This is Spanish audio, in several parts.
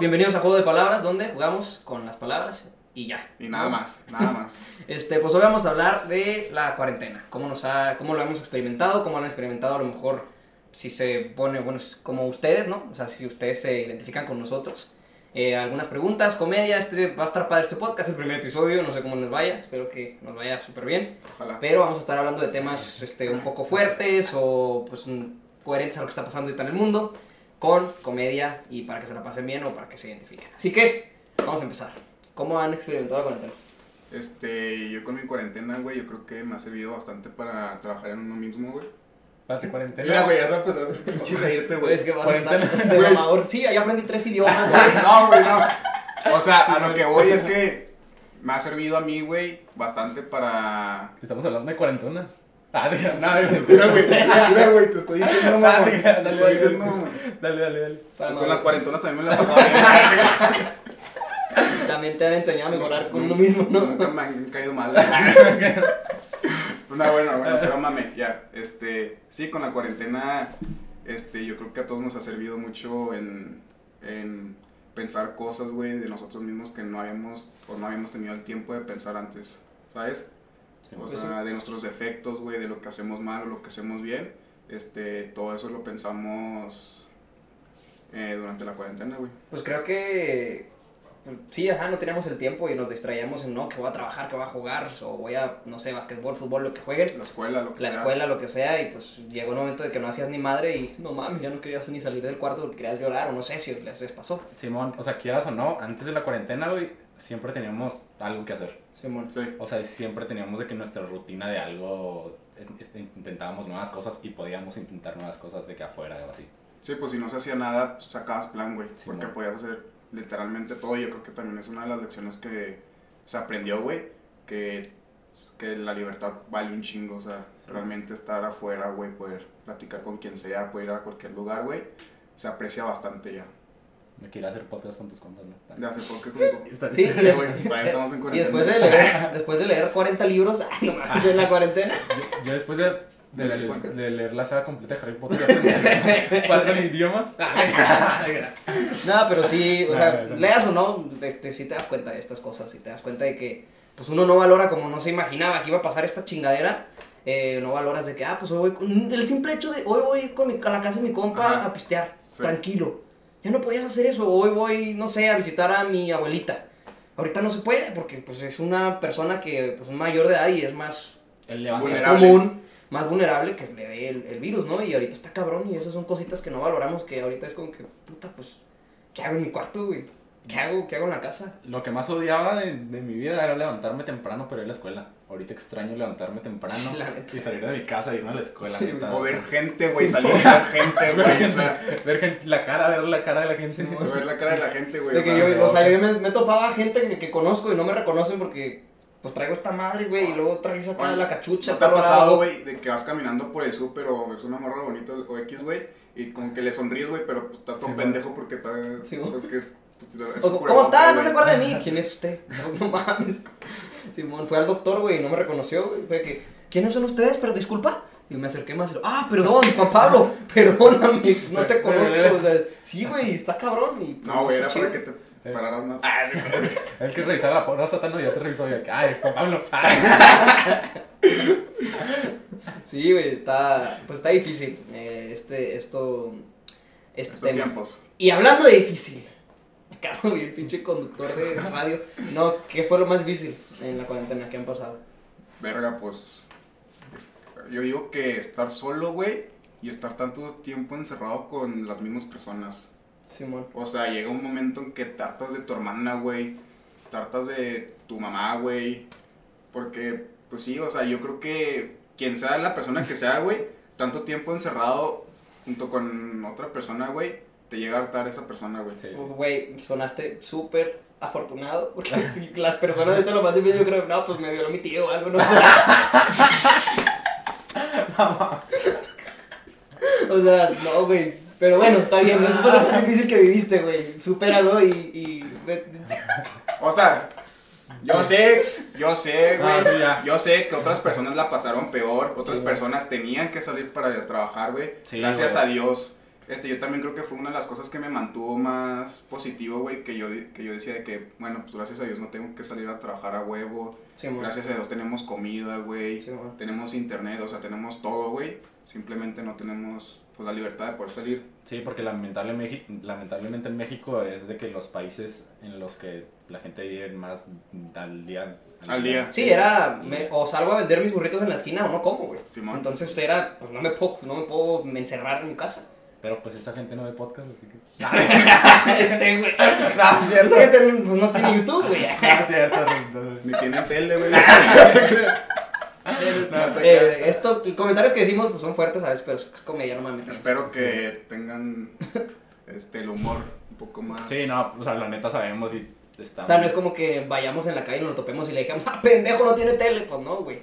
bienvenidos a Juego de Palabras, donde jugamos con las palabras y ya. Y nada más, nada más. Este, pues hoy vamos a hablar de la cuarentena, cómo nos ha, cómo lo hemos experimentado, cómo lo han experimentado a lo mejor si se pone, bueno, como ustedes, ¿no? O sea, si ustedes se identifican con nosotros. Eh, algunas preguntas, comedia, este va a estar padre este podcast, el primer episodio, no sé cómo nos vaya, espero que nos vaya súper bien. Ojalá. Pero vamos a estar hablando de temas este, un poco fuertes o pues coherentes a lo que está pasando ahorita en el mundo, con comedia y para que se la pasen bien o para que se identifiquen. Así que, vamos a empezar. ¿Cómo han experimentado la cuarentena? Este, yo con mi cuarentena, güey, yo creo que me ha servido bastante para trabajar en uno mismo, güey. Espérate, cuarentena. Mira, güey, ya se empezó a pinche reírte, güey. Es que vas a Cuarentena. empezar de Güey. mamador. Sí, ya aprendí tres idiomas, güey. No, güey, no. O sea, a lo que voy es que me ha servido a mí, güey, bastante para... Estamos hablando de cuarentonas. Ah, diga, nada, güey. Mira, güey, mira, güey, te estoy diciendo, Ah, mamá. dale, dale, diciendo, dale. Dale, dale, Pues no- con las cuarentonas también me la he pasado bien. También te han enseñado a mejorar con uno mismo, ¿no? Nunca me han caído mal. Una buena, bueno, cero mame, ya. Este, sí, con la cuarentena, este, yo creo que a todos nos ha servido mucho en, en pensar cosas, güey, de nosotros mismos que no habíamos, o no habíamos tenido el tiempo de pensar antes, ¿sabes? Sí, O pues sea, de nuestros defectos, güey, de lo que hacemos mal o lo que hacemos bien, este, todo eso lo pensamos eh, durante la cuarentena, güey. Pues creo que sí, ajá, no teníamos el tiempo y nos distraíamos en no, que voy a trabajar, que voy a jugar, o voy a, no sé, basquetbol, fútbol, lo que jueguen, La escuela, lo que la sea. escuela, lo que sea, y pues llegó un momento de que no hacías ni madre y no mames, ya no querías ni salir del cuarto porque querías llorar, o no sé si les, les pasó. Simón, o sea, quieras o no, antes de la cuarentena, güey, siempre teníamos algo que hacer. Simón. Sí. O sea, siempre teníamos de que nuestra rutina de algo, intentábamos nuevas cosas y podíamos intentar nuevas cosas de que afuera o así. Sí, pues si no se hacía nada, pues, sacabas plan, güey. Sí, porque mo. podías hacer literalmente todo. Yo creo que también es una de las lecciones que se aprendió, güey. Que, que la libertad vale un chingo. O sea, realmente estar afuera, güey, poder platicar con quien sea, poder ir a cualquier lugar, güey. Se aprecia bastante ya. Me quiero hacer podcast con tus compas, ¿no? De hace poco que Está- Sí, y, des- güey, todavía estamos en y cuarentena. después de leer, después de leer 40 libros, ay, no mames, en la cuarentena. Yo, yo después de, de, leer- de leer la saga completa de Harry Potter, cuatro idiomas. No, pero sí, o No, sea, no, no. leas o no, este, sí te das cuenta de estas cosas, sí te das cuenta de que, pues uno no valora como no se imaginaba que iba a pasar esta chingadera, eh, no valoras de que, ah, pues hoy voy, con- el simple hecho de, hoy voy con mi, a la casa de mi compa Ajá. a pistear, Sí. tranquilo, ya no podías hacer eso, hoy voy, no sé, a visitar a mi abuelita, ahorita no se puede, porque pues es una persona que, pues es mayor de edad y es más, El. Vulnerable. común, más vulnerable que le dé el, el virus, ¿no? Y ahorita está cabrón y esas son cositas que no valoramos, que ahorita es como que, puta, pues, ¿qué hago en mi cuarto, güey? ¿Qué hago? ¿Qué hago en la casa? Lo que más odiaba de, de mi vida era levantarme temprano para ir a la escuela. Ahorita extraño levantarme temprano y salir de mi casa e irme a la escuela. Sí, neta. O ver gente, güey, salir y ver gente, güey. O sea, Ver gente- la cara, ver la cara de la gente. ver la cara de la gente, güey. De o que sea, yo, o sea, yo me, me he topado a gente que, que conozco y no me reconocen porque, pues, traigo esta madre, güey, y luego traes acá Oye, la cachucha. ¿No te ha pasado, güey, de que vas caminando por el súper o es una morra bonita o X, güey, y como que le sonríes, güey, pero pues, está todo pendejo porque está. Sí, que es, pues, es O, ¿Cómo está? No se acuerda de mí. ¿Quién es usted? No, no mames. Simón fue al doctor, güey, y no me reconoció, güey. Fue que, ¿quiénes son ustedes? Pero disculpa. Y me acerqué más y lo, ah, perdón, Juan Pablo, perdóname, no te conozco. O sea, sí, güey, está cabrón. Y, pues, No, güey, era para que te pararas más. El que revisaba la porra satano ya te revisó y que, ay, Juan Pablo. Sí, güey, está, pues está difícil. eh, este, esto, este Estos tema. tiempos. Y hablando de difícil, acá, güey, el pinche conductor de radio. No, ¿qué fue lo más difícil en la cuarentena que han pasado? Verga, pues. es- Yo digo que estar solo, güey, y estar tanto tiempo encerrado con las mismas personas. Simón. O sea, llega un momento en que te hartas de tu hermana, güey. Te hartas de tu mamá, güey. Porque, pues sí, o sea, yo creo que quien sea la persona que sea, güey, tanto tiempo encerrado junto con otra persona, güey, te llega a hartar esa persona, güey. Sí, sí. Güey, sonaste súper afortunado, porque las personas de esto lo más difícil, yo creo, no, pues me violó mi tío o algo, no sé. o sea, no, güey. Pero bueno, está bien, eso fue lo más difícil que viviste, güey. Supéralo y, y... O sea, yo sé, yo sé, güey. Ah, ya. yo sé que otras personas la pasaron peor. Otras Sí, güey. personas tenían que salir para trabajar, güey. Sí, Gracias güey. a Dios. Este, yo también creo que fue una de las cosas que me mantuvo más positivo, güey, que yo, que yo decía de que, bueno, pues gracias a Dios no tengo que salir a trabajar a huevo, Sí, gracias a Dios tenemos comida, güey, Sí, tenemos internet, o sea, tenemos todo, güey, simplemente no tenemos, pues, la libertad de poder salir. Sí, porque lamentablemente, lamentablemente en México es de que los países en los que la gente vive más al día. Al día. Sí, era, me- o salgo a vender mis burritos en la esquina o no como, güey. Entonces era, pues no me puedo, no me puedo encerrar en mi casa. Pero pues esa gente no ve podcast, así que. este, güey. No, esa gente pues, no tiene YouTube, güey. Ah, cierto. Ni tienen tele, güey. Eh, esto, comentarios que decimos pues, son fuertes a veces, pero es comedia, no mames. Espero que tengan este, el humor un poco más... Sí, no, o sea, la neta sabemos y está. O sea, no es como que vayamos en la calle y nos lo topemos y le dijamos, ah, pendejo, no tiene tele. Pues no, güey.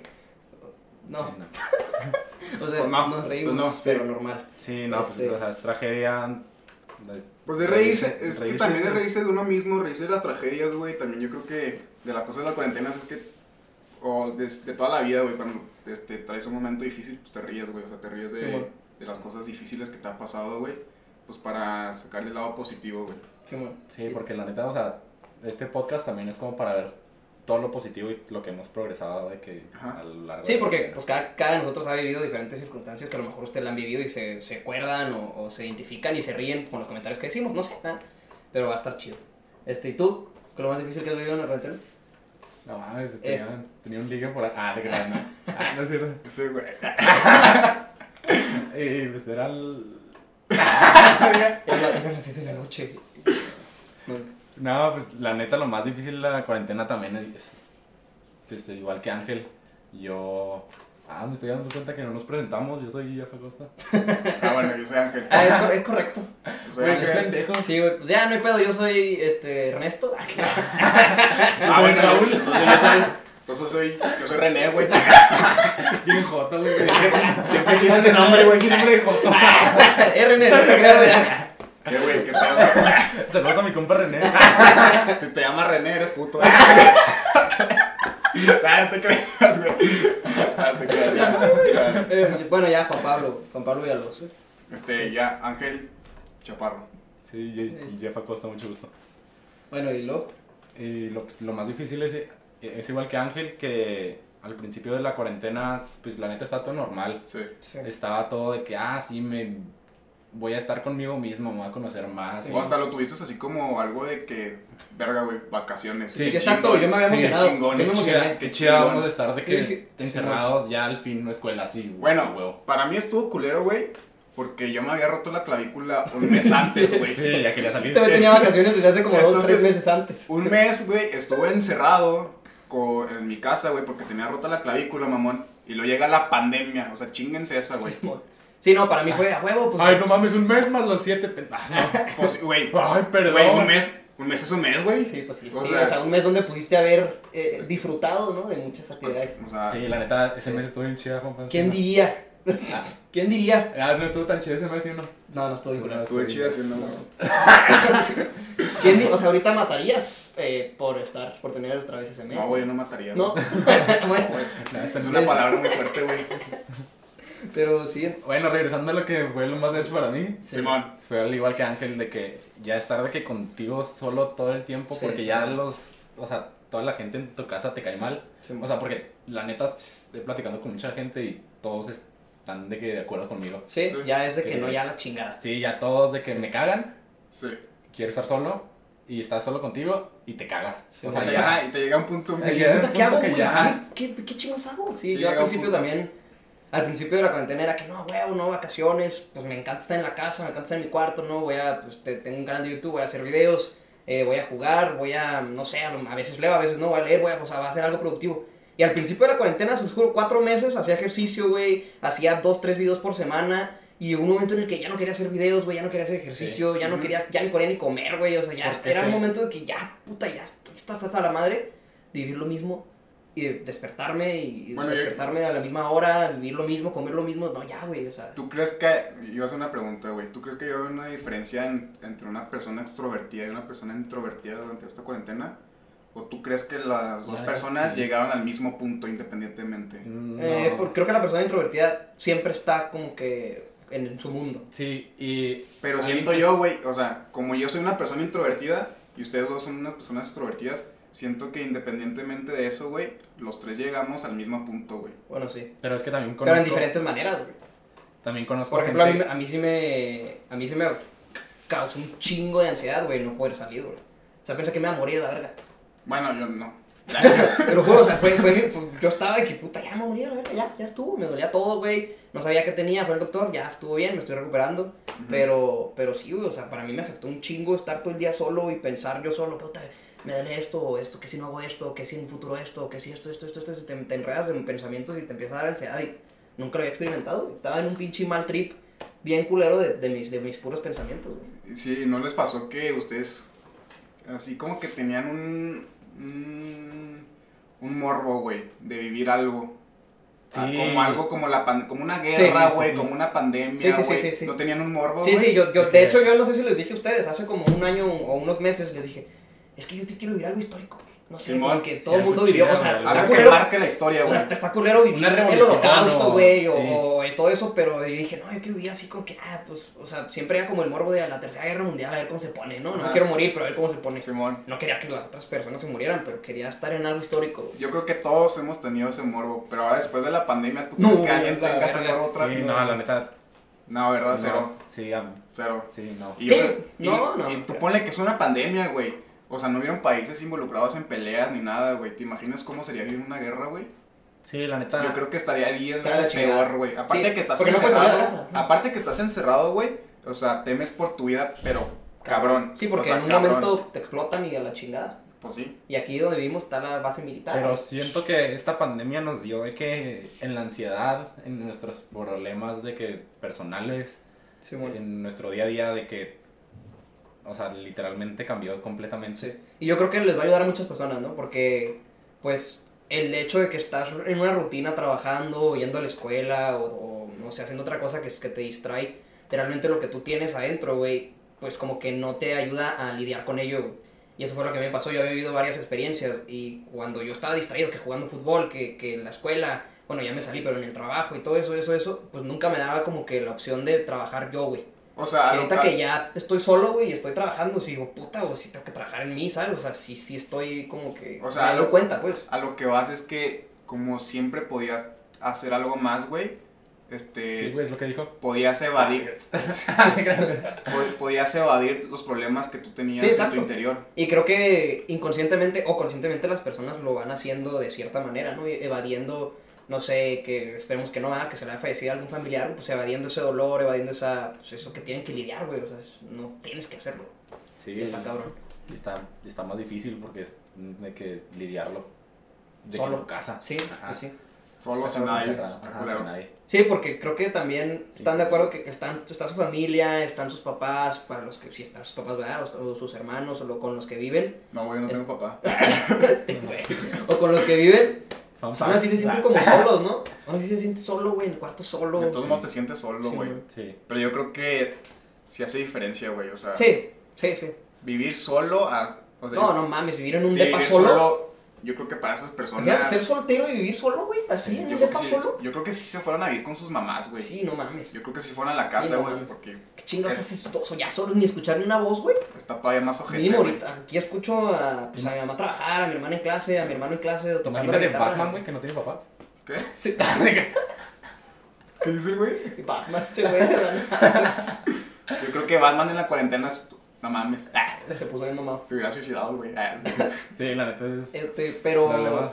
No. Sí, no. O sea, Pues no, nos reímos, pues no, sí. pero normal. Sí, no, pues, Este- o sea, es tragedia. es- Pues de reírse, es que reírse, también es reírse de uno mismo, reírse de las tragedias, güey. También yo creo que de las cosas de la cuarentena es que, o de, de toda la vida, güey, cuando este, traes un momento difícil, pues te ríes, güey. O sea, te ríes de, Sí, bueno. de las cosas difíciles que te ha pasado, güey. Pues para sacarle el lado positivo, güey. Sí, porque la neta, o sea, este podcast también es como para ver todo lo positivo y lo que hemos progresado de que Ajá. a lo largo Sí, de- porque pues cada, cada de nosotros ha vivido diferentes circunstancias que a lo mejor ustedes la han vivido y se, se acuerdan o, o se identifican y se ríen con los comentarios que decimos, no sé, ¿eh? pero va a estar chido. Este, ¿y tú? ¿Qué es lo más difícil que has vivido en la cuarentena? No mames, Eh. tenía, tenía un ligue por ahí. Ah, de que no. Ah, no es cierto. Ese, güey. Y pues era el. Era, era las 10 de la noche. No, pues la neta, lo más difícil de la cuarentena también es. Pues igual que Ángel, yo. Ah, me estoy dando cuenta que no nos presentamos. Yo soy Jeff Acosta. Ah, bueno, yo soy Ángel. Ah, es, cor- es correcto. Yo soy qué Ángel. pendejo. Sí, güey, pues ya no hay pedo, yo soy este Ernesto. Ah, bueno, Raúl. Entonces yo soy, entonces soy, yo soy René, güey. Bien Jota, güey. Siempre quise ese nombre, güey. ¿Qué nombre de Jota? Eh, René, no te creas, güey. ¿Qué, güey? ¿Qué pedo? Saludos a mi compa René. Si te llamas René, eres puto. Ah, no te creas, güey. Ah, no te creas, ya. Eh, bueno, ya, Juan Pablo. Juan Pablo Villalobos. Este, ya, Ángel Chaparro. Sí, Jeff Acosta, mucho gusto. Bueno, y luego. Y lo, pues, lo más difícil es, es igual que Ángel, que al principio de la cuarentena, pues la neta está todo normal. Sí. Estaba todo de que, ah, sí, me voy a estar conmigo mismo, me voy a conocer más. Sí. O hasta lo tuviste así como algo de que, verga, güey, vacaciones. Sí, Sí, exacto, yo me había Sí, emocionado. chingón, yo me qué emocioné. chida, qué chida chingón. vamos a estar de que dije, encerrados ya al fin no escuela así. güey, Bueno, huevo. para mí estuvo culero, güey, porque yo me había roto la clavícula un mes antes, güey. Sí, ya quería salir. Este güey tenía vacaciones desde hace como dos, Entonces- tres meses antes. Un mes, güey, estuve encerrado co- en mi casa, güey, porque tenía rota la clavícula, mamón. Y luego llega la pandemia, o sea, chinguense esa, güey. Sí, no, para mí fue a huevo, pues. Ay, no mames, un mes más los siete. Ah, Pues, güey, no. Ay, perdón. güey, un mes, un mes es un mes, güey. Sí, pues sí. O sí, sea- o sea, un mes donde pudiste haber eh, disfrutado, ¿no? De muchas actividades. O sea, Sí, la neta, ese mes estuvo bien chida, compa. ¿Quién diría? ¿Quién diría? Ah, no estuvo tan chido ese mes, ¿sí o no? No, no estoy Sí, seguro. estuve chida haciendo, güey. ¿Quién di- O sea, ahorita matarías eh, por estar, por tener otra vez ese mes. No, güey, yo no mataría. No. bueno, No, neta, Es no. una palabra muy fuerte, güey. Pero sí. Bueno, regresando a lo que fue lo más hecho para mí. Simón. Fue al igual que Ángel, de que ya estar de que contigo solo todo el tiempo, Sí, porque ya bien. los, o sea, toda la gente en tu casa te cae mal. sí. O sea, porque la neta estoy platicando con mucha gente y todos están de que de acuerdo conmigo. Sí, Sí. ya es de que Que- no, ya la chingada. Sí, ya todos de que Sí. me cagan, Sí. quiero estar solo y estás solo contigo y te cagas. Sí, o Y sea, te ya. llega- y te llega un punto Ay, muy- ya. Puta, ¿Qué hago, que ya- ¿Qué, qué, qué chingos hago? Sí, Sí, yo al llega un principio punto. también. Al principio de la cuarentena era que no, huevo, no, vacaciones. Pues me encanta estar en la casa, me encanta estar en mi cuarto, ¿no? Voy a, pues te- tengo un canal de YouTube, voy a hacer videos, eh, voy a jugar, voy a, no sé, a, veces leo, a veces no, voy a leer, voy a, pues, a hacer algo productivo. Y al principio de la cuarentena, se los juro, cuatro meses hacía ejercicio, güey, hacía dos, tres videos por semana. Y un momento en el que ya no quería hacer videos, güey, ya no quería hacer ejercicio, ya no quería, ya ni podía ni comer, güey, o sea, ya Porque era un sí. momento de que ya, puta, ya estoy estás hasta la madre de vivir lo mismo y de despertarme y Bueno, yo- despertarme a la misma hora, vivir lo mismo, comer lo mismo, no, ya, güey, o sea, ¿Tú crees que, yo voy a hacer una pregunta, güey, ¿tú crees que hay una diferencia en- entre una persona extrovertida y una persona introvertida durante esta cuarentena? ¿O tú crees que las dos Ah, personas sí. llegaron al mismo punto independientemente? Mm, eh, no. por- creo que la persona introvertida siempre está como que en su mundo. Sí, y... Pero siento que- yo, güey, o sea, como yo soy una persona introvertida y ustedes dos son unas personas extrovertidas, siento que independientemente de eso, güey, los tres llegamos al mismo punto, güey. Bueno, sí. Pero es que también conozco... Pero en diferentes maneras, güey. También conozco Por ejemplo, a mí, gente- a mí sí me. A mí sí me causó un chingo de ansiedad, güey, no poder salir, güey. O sea, pensé que me iba a morir la verga. Bueno, yo no. Te lo juro, o sea, fue, fue, mi- fue- yo estaba de que puta, ya me morí a la verga, ya, ya estuvo, me dolía todo, güey. No sabía qué tenía, fue el doctor, ya estuvo bien, me estoy recuperando. Pero, pero sí, güey, o sea, para mí me afectó un chingo estar todo el día solo y pensar yo solo, puta, me duele esto, o esto, que si no hago esto, que si en un futuro esto, que si esto, esto, esto, esto, te, te enredas en pensamientos y te empieza a dar ansiedad y nunca lo había experimentado, güey. Estaba en un pinche mal trip bien culero de, de mis, de mis puros pensamientos, güey. Sí, ¿no les pasó que ustedes así como que tenían un. un, un morbo, güey, de vivir algo? Ah, Sí. como algo como la pan- como una Sí, guerra, sí, güey, sí. como una pandemia, Sí, sí, sí, güey. sí, sí. ¿No tenían un morbo, Sí, sí, yo, yo, de hecho, yo no sé si les dije a ustedes, hace como un año o unos meses les dije, es que yo te quiero vivir algo histórico, güey. No sé, Simón, porque todo el mundo vivió, o sea, está Algo que culero, marque la historia, o güey. sea, está culero vivir el holocausto, ¿no? güey, o, Sí. o todo eso, pero yo dije, no, yo quiero vivir así con que, ah, pues, o sea, siempre era como el morbo de la tercera guerra mundial, a ver cómo se pone, ¿no? No quiero morir, pero a ver cómo se pone. Simón. No quería que las otras personas se murieran, pero quería estar en algo histórico. Yo creo que todos hemos tenido ese morbo, pero ahora después de la pandemia, ¿tú No, crees que alguien tenga ese morbo otra Sí, no, la neta... No, ¿verdad? no, Cero. Sí, am- Cero. sí, no. Y yo no, no, Y tú ponle que es una pandemia, güey. O sea, no hubieron países involucrados en peleas ni nada, güey. ¿Te imaginas cómo sería vivir una guerra, güey? Sí, la neta... Yo creo que estaría 10 Está de la veces peor, güey. Aparte Sí, que estás no encerrado. aparte que estás encerrado, güey. O sea, temes por tu vida, pero cabrón. Sí, porque O sea, en un cabrón. momento te explotan y a la chingada. Pues sí. Y aquí donde vivimos está la base militar. Pero siento que esta pandemia nos dio de que en la ansiedad, en nuestros problemas de que personales, en nuestro día a día, de que, o sea, literalmente cambió completamente. Y yo creo que les va a ayudar a muchas personas, ¿no? Porque, pues, el hecho de que estás en una rutina trabajando, yendo a la escuela o, o, no sé, haciendo otra cosa que, que te distrae, realmente lo que tú tienes adentro, güey, pues como que no te ayuda a lidiar con ello. Y eso fue lo que me pasó, yo había vivido varias experiencias y cuando yo estaba distraído, que jugando fútbol, que, que en la escuela, bueno, ya me salí, pero en el trabajo y todo eso, eso, eso, pues nunca me daba como que la opción de trabajar yo, güey. O sea, a Y lo- ahorita que ya estoy solo, güey, y estoy trabajando, si digo, puta, güey, si tengo que trabajar en mí, ¿sabes? O sea, sí, sí estoy como que. O sea, me doy lo- cuenta, pues. a lo que vas es que, como siempre podías hacer algo más, güey. Este. Sí, güey, es lo que dijo. podías evadir. po- podías evadir los problemas que tú tenías Sí, en tu interior. Y creo que inconscientemente o conscientemente las personas lo van haciendo de cierta manera, ¿no? Evadiendo, no sé, que esperemos que no, ah, que se le haya fallecido algún familiar, pues evadiendo ese dolor, evadiendo esa, pues eso que tienen que lidiar, güey. O sea, es- no tienes que hacerlo. Sí, Y está cabrón. y está, y está más difícil porque es de que lidiarlo de que Solo. en tu casa. Sí, Ajá. pues sí. Solo sin nadie. sin. Sí, porque creo que también Sí. están de acuerdo que están, está su familia, están sus papás, para los que sí están sus papás, ¿verdad? O, o sus hermanos, o lo- con los que viven. No, güey, no Es- tengo papá. Este, güey. o con los que viven. Pues aún así se sienten como solos, ¿no? Aún así se siente solo, güey, en el cuarto solo. De todos modos te sientes solo, Sí, güey. Sí. Pero yo creo que sí hace diferencia, güey. O sea, Sí, sí, sí. vivir solo. a- o sea, No, no mames, vivir en un sí, depa solo. Yo creo que para esas personas. Imagínate ser soltero y vivir solo, güey, así, Sí, en yo, un creo depa que sí, solo. yo creo que sí se fueran a vivir con sus mamás, güey. Sí, no mames. Yo creo que si fueran a la Sí, casa, no güey, mames. porque ¿Qué chingados Es- haces todo ya solo, ni escuchar ni una voz, güey? está todavía más ojete. Mínimo ahorita, aquí escucho a, pues, a mi mamá trabajar, a mi hermana en clase, a mi hermano en clase, ¿Te tocando la guitarra. Batman, güey, que no tiene papás? ¿Qué? Sí, ¿Qué dice, güey? Batman, se güey, de la nada. Yo creo que Batman en la cuarentena es- No mames. Ah, Se puso bien mamado. se hubiera suicidado, güey. Ah. Sí, la neta es... Este, pero.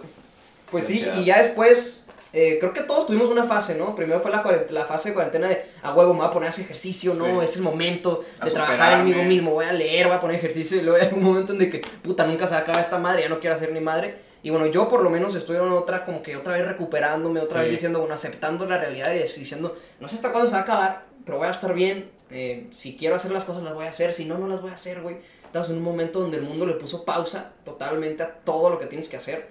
Pues sí, y ya después. eh, creo que todos tuvimos una fase, ¿no? Primero fue la, la fase de cuarentena de a huevo, me voy a poner a hacer ejercicio, ¿no? Sí. Es el momento A de trabajar en mí mismo, voy a leer, voy a poner ejercicio. Y luego hay un momento en de que, puta, nunca se acaba esta madre, ya no quiero hacer ni madre. Y bueno, yo por lo menos estoy en otra, como que otra vez recuperándome, otra vez diciendo, bueno, aceptando la realidad y diciendo, no sé hasta cuándo se va a acabar, pero voy a estar bien. Eh, si quiero hacer las cosas, las voy a hacer. Si no, no las voy a hacer, güey. Estamos en un momento donde el mundo le puso pausa totalmente a todo lo que tienes que hacer.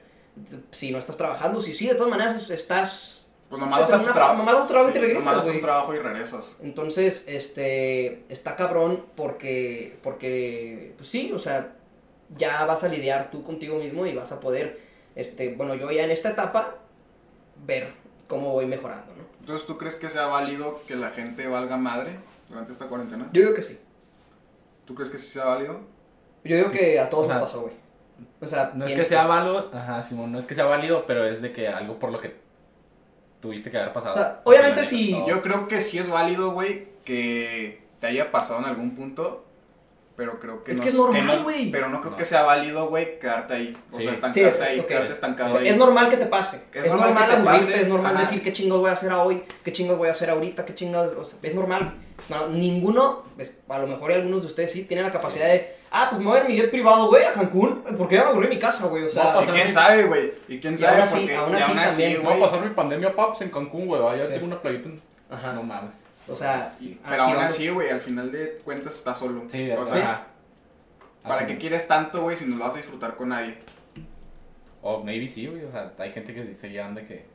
Si no estás trabajando, si sí, de todas maneras es- estás. Pues nomás vas a tu trabajo. nomás vas a trabajo y te regresas, Nomás un trabajo y regresas. Entonces, este. Está cabrón porque. Porque. Pues sí, o sea. Ya vas a lidiar tú contigo mismo y vas a poder. Este. Bueno, yo ya en esta etapa. Ver cómo voy mejorando, ¿no? Entonces, ¿tú crees que sea válido que la gente valga madre durante esta cuarentena? Yo digo que sí. ¿Tú crees que sí sea válido? Yo digo que a todos nos pasó, güey. O sea, No es que sea válido, ajá, Simón, no es que sea válido, pero es de que algo por lo que tuviste que haber pasado. O sea, obviamente neta, si-. Yo creo que sí es válido, güey, que te haya pasado en algún punto, pero creo que Es no que es normal, no güey. Pero no creo No. que sea válido, güey, quedarte ahí. O Sí. sea, Sí, estancarte es- ahí, quedarte estancado ahí. Es normal que te pase. Es Es, normal normal, que te aburrirte, pase. es normal Ajá. decir qué chingos voy a hacer a hoy, qué chingos voy a hacer ahorita, qué chingos. O sea, es normal. No, ninguno, es- a lo mejor algunos de ustedes sí, tienen la capacidad de. Ah, pues me voy a mi jet privado, güey, a Cancún. Porque ya me aburrí mi casa, güey. O sea, No, Y quién sabe, güey. Y quién Y sabe aún así- aún y así también, Voy a pasar mi pandemia, paps, en Cancún, güey. Ya Sí. tengo una playita en... Ajá. No mames. O sea, Sí. Pero aún así, güey, al final de cuentas estás solo. Sí, o o sea. ¿para qué quieres tanto, güey, si no lo vas a disfrutar con nadie? O maybe sí, güey. O sea, hay gente que se llevan de que...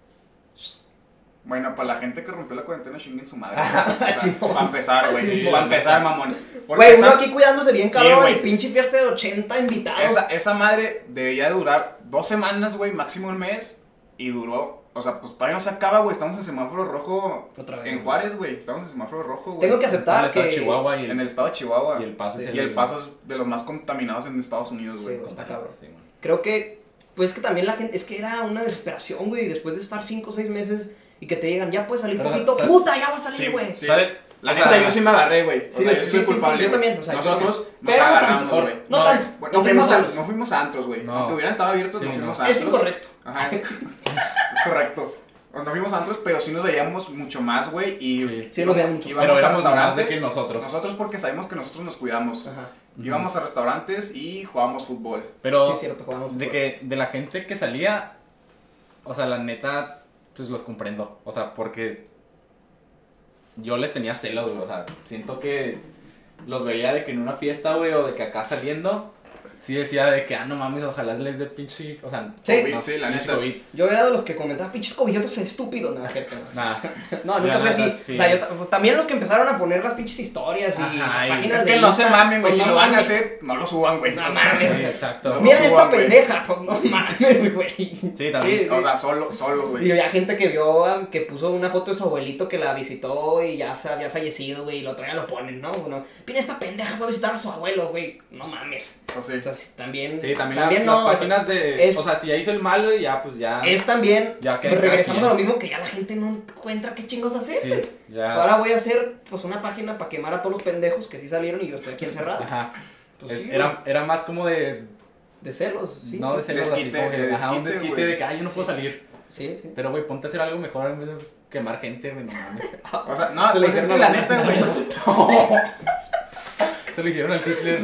Bueno, para la gente que rompió la cuarentena, chinguen su madre. Sí, para empezar, güey. Sí, para empezar, mamón. Güey, esa- uno aquí cuidándose bien, Sí, cabrón. y pinche fiesta de 80 invitados. Esa, esa madre debería de durar dos semanas, güey, máximo un mes. Y duró, o sea, pues todavía no se acaba, güey. Estamos en semáforo rojo Otra vez. en Juárez, güey. Estamos en semáforo rojo, güey. Tengo que En el aceptar estado de que. Chihuahua y el, En el estado de Chihuahua. y el paso Sí. es Y el paso es de los más contaminados en Estados Unidos, güey. Sí, está cabrón. Sí. Creo que. Pues que también la gente. Es que era una desesperación, güey. Después de estar 5 o 6 meses y que te digan, ya puedes salir Pero, poquito. ¿sabes? ¡Puta, ya va a salir, güey! sí. ¿Sabes? La O neta, sea, yo sí me agarré, güey. O Sí, sea, yo sí, sí soy sí, sí, culpable. yo también, o sea, yo Nosotros nos Pero agarramos, güey. no No, No no, fuimos a, no fuimos a antros, güey. No. Aunque hubieran estado abiertos, Sí, no fuimos a Es antros. incorrecto. Ajá, es, es correcto. Nos a antros, pero sí nos veíamos mucho más, güey. Y Sí. Sí, nos veíamos mucho. íbamos Pero a éramos más de que nosotros. Nosotros porque sabemos que nosotros nos cuidamos. Ajá. Íbamos a restaurantes y jugábamos fútbol. Pero Sí, es cierto, jugamos de fútbol. que de la gente que salía, o sea, la neta, pues los comprendo. O sea, porque yo les tenía celos, güey. O sea, siento que los veía de que en una fiesta, güey, o de que acá saliendo, sí decía de que, ah, no mames, ojalá les dé pinche, o sea, Sí. COVID, sí, la neta. COVID. Yo era de los que comentaba, pinches cobillotes estúpidos. No, cierto, no. Nah. No, nunca fue así. sí. O sea, yo ta- también los que empezaron a poner las pinches historias y Ajá, las páginas Es de que no se mamen, güey. pues Si no lo van a hacer, no lo suban, güey. No sea, mames. Sí, exacto. No, Miren esta pendeja, pues no mames, güey. Sí, también. Sí, O sea, solo, solo, güey. Y había gente que vio, ah, que puso una foto de su abuelito que la visitó y ya se había fallecido, güey, y lo traen lo ponen, ¿no? Uno, Mira, esta pendeja fue a visitar a su abuelo, güey. No mames. O sea, O sea, sí, también. Sí, también, las, no, las páginas de, es- o sea, si ya hizo el malo y ya, pues ya. Es también. Ya que pues, regresamos a lo mismo que ya la gente no encuentra qué chingos hacer, Sí, güey. ya. Ahora voy a hacer, pues, una página para quemar a todos los pendejos que sí salieron y yo estoy aquí encerrado. Ajá. Pues Es- sí, era, era más como de. De celos, sí. no sí. de celos así, Desquite, como que, de ajá, un desquite, desquite güey. de que, ay, yo no puedo Sí. salir. Sí, sí. Pero, güey, ponte a hacer algo mejor en vez de quemar gente, güey, no mames. o sea, no, Se le pues es que la neta, güey. Se lo hicieron al Hitler.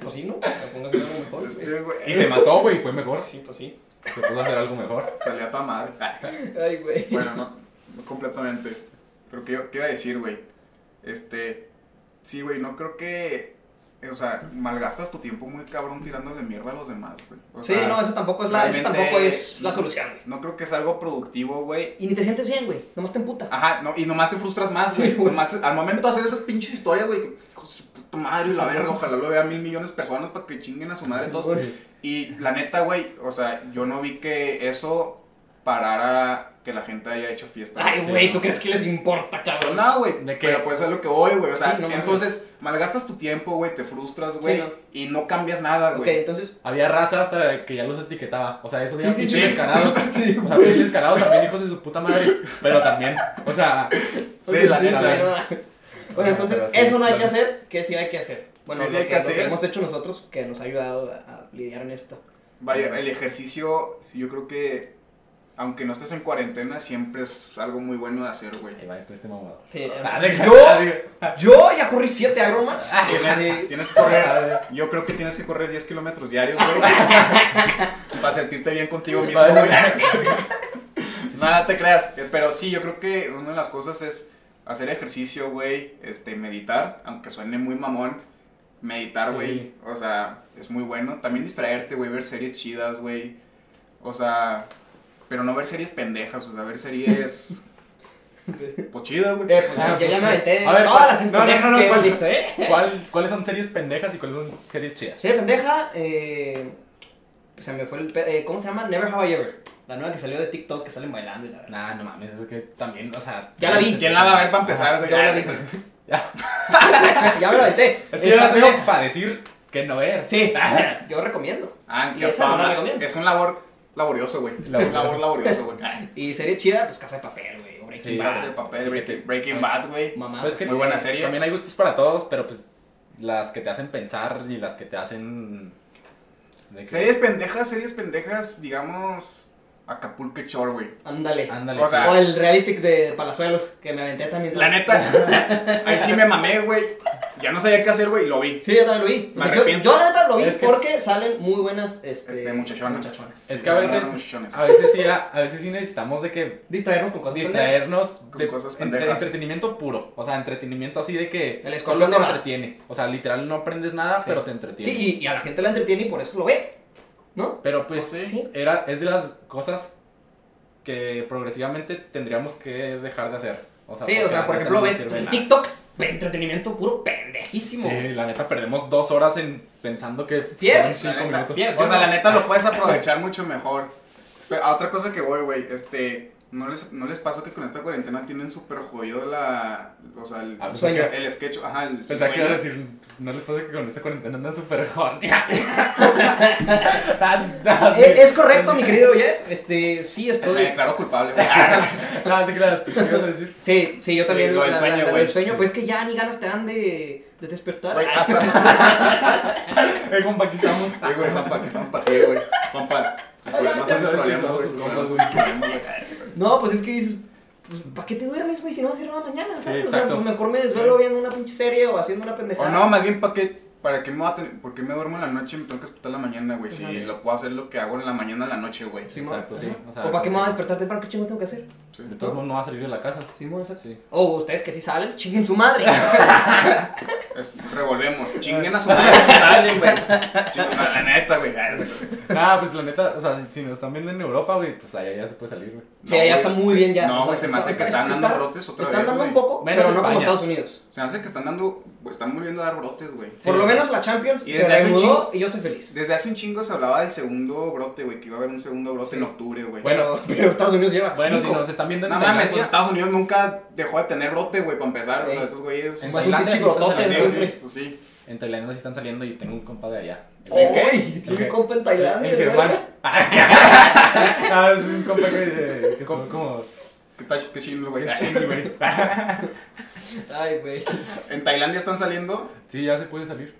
Pues sí, ¿no? O sea, póngase algo mejor. Este, güey, y se mató, güey, y fue mejor. Sí, pues sí. Se pudo hacer algo mejor. Salía toda madre. Ay, güey. Bueno, no, no completamente. Pero ¿qué, qué iba a decir, güey? Este, sí, güey, no creo que, o sea, malgastas tu tiempo muy cabrón tirándole mierda a los demás, güey. O Sí, sea, no, eso tampoco es la, eso tampoco es la solución, güey. No creo que es algo productivo, güey. Y ni te sientes bien, güey. Nomás te emputa. Ajá, no, y nomás te frustras más, güey. Sí, güey. Nomás te- al momento de hacer esas pinches historias, güey, madre, la verga, ojalá lo vean mil millones de personas para que chinguen a su madre todos. Y la neta, güey, o sea, yo no vi que eso parara que la gente haya hecho fiesta. Ay, güey. ¿tú crees que les importa, cabrón? No, güey, ¿De qué? pero pues es lo que voy, güey, o sea, Sí, no entonces malgastas tu tiempo, güey, te frustras, güey, Sí, no. y no cambias nada, Ok, güey. entonces. Había raza hasta que ya los etiquetaba. O sea, esos días Sí, sí, descarados. Sí, O sea, descarados también, hijos de su puta madre. Pero también, o sea, Sí, la sí, neta, sí. Bueno, entonces, sí, eso no hay que claro. hacer, que sí hay que hacer. Bueno, ¿Qué sí lo, hay que, que lo que hacer? hemos hecho nosotros, que nos ha ayudado a, a lidiar en esto. Vaya, el ejercicio, sí, yo creo que, aunque no estés en cuarentena, siempre es algo muy bueno de hacer, güey. ahí va con este mamador. Sí, Ah, yo, ah, yo ya corrí 7 agromas. Tienes, Sí. tienes que correr, yo creo que tienes que correr 10 kilómetros diarios, güey, para sentirte bien contigo mismo, güey. Nada, te creas, pero sí, yo creo que una de las cosas es hacer ejercicio, güey, este, meditar, aunque suene muy mamón, meditar, Sí. güey, o sea, es muy bueno. También distraerte, güey, ver series chidas, güey, o sea, pero no ver series pendejas, o sea, ver series, pues chidas, güey. Eh, pues, ya, ya me aventé A ver, todas las no, no, no, ¿cuál- visto, ¿eh? ¿Cuál- ¿Cuáles son series pendejas y cuáles son series chidas? Sí, pendeja, eh, se me fue el... pe- eh, ¿Cómo se llama? Never Have I Ever. La nueva que salió de TikTok que salen bailando y la verdad. Nah, no mames, es que también, o sea. Ya la vi. ¿Quién la va a ver para empezar? Yo la vi. Ya. ya me lo aventé. Es que yo la Está tengo bien. para decir que no ver. Sí, yo recomiendo. Ah, Y esa no la recomiendo. Es un labor laborioso, güey. Un labor laborioso, güey. Y serie chida, pues Casa de Papel, güey. Breaking Sí, Bad. Casa de papel, Breaking, Bad, güey. Pues es que Muy buena serie. También hay gustos para todos, pero pues las que te hacen pensar y las que te hacen. Series pendejas, series pendejas, digamos. Acapulco Shore, güey. Ándale. Ándale, O sea, O el reality de Palazuelos, que me aventé también. La neta, ahí sí me mamé, güey. Ya no sabía qué hacer, güey, y lo vi. Sí, yo también lo vi. O Me sea, yo, arrepiento. yo la neta lo vi Es porque es- salen muy buenas este, Este, muchachonas. muchachonas. Es que a veces, a veces sí, a, a veces sí necesitamos de que Distraernos con cosas distraernos Con de cosas pendejas. entretenimiento puro, o sea, entretenimiento así de que El solo escorpión te entretiene, o sea, literal no aprendes nada, Sí. pero te entretiene. Sí, y, y a la gente la entretiene y por eso lo ve. ¿No? Pero pues sí. era es de las cosas que progresivamente tendríamos que dejar de hacer. O sea, Sí, o sea, por ejemplo, no ves el. TikTok, entretenimiento puro pendejísimo. Sí, la neta perdemos dos horas en pensando que Pierdes. cinco La neta, minutos. Pierdes. O sea, la neta lo puedes aprovechar mucho mejor. Pero a otra cosa que voy, güey, este, ¿no les, ¿no les pasa que con esta cuarentena tienen súper jodido la, o sea, el, Ah, Sueño. el sketch, ajá, el Pensaba que iba a decir, no les pasa que con esta cuarentena andan súper sí. Eh, es correcto, mi querido Jeff. Este, sí Me estoy. declaro culpable, güey. No, te creas, ¿qué ibas a decir? Sí, sí, yo Sí, también lo del sueño, güey. del sueño. Pues es que ya ni ganas te dan de, de despertar. Güey, hasta, Eh, compa, aquí estamos. Sí, güey, compa, que estamos para ti, güey. Compa, No, pues es que dices, pues, ¿para qué te duermes, güey, si no vas a hacer nada mañana? ¿sabes? o sea, pues mejor me desvelo viendo una pinche serie o haciendo una O pendejada. no, más bien, ¿para qué? ¿Para qué me voy a tener? ¿Por qué me duermo en la noche y me tengo que despertar en la mañana, güey? Si Ajá. lo puedo hacer lo que hago en la mañana en la noche, güey. Sí. Exacto, sí, o sea, ¿O para qué me voy a despertar temprano? ¿Qué chingos tengo que hacer? Sí. De todos modos no va a salir de la casa. Sí, mo, exacto. Sí. O ustedes que sí salen, chinguen su madre. Es- revolvemos. Chinguen a su madre si salen, güey. Chinguen a la neta, güey. Ah, pues la neta, o sea, si nos están viendo en Europa, güey, pues allá ya se puede salir, güey. Sí, allá está muy bien ya. No, o sea, güey, se me hace que está- están está- dando brotes otra Están vez, dando un poco, Menos pero no como. Estados Unidos. Se me hace que están dando, están volviendo a dar brotes, güey. Por Sí. lo menos la Champions Y se desde hace un reanudó y yo soy feliz. Desde hace un chingo se hablaba del segundo brote, güey, que iba a haber un segundo brote Sí. en octubre, güey. Bueno, pero Estados Unidos lleva Bueno, si nos están viendo en No mames, pues Estados Unidos nunca dejó de tener brote, güey, para empezar. O sea, Ey. estos güeyes. En un Tailandia sí brotote, pues sí. en Tailandia sí están saliendo y tengo un compa de allá. ¡Uy! Tiene Ok. compa en Tailandia, verga. Germán. ah, es un compa que son como... Chido, güey. Ay, güey. En Tailandia están saliendo. Sí, ya se puede salir.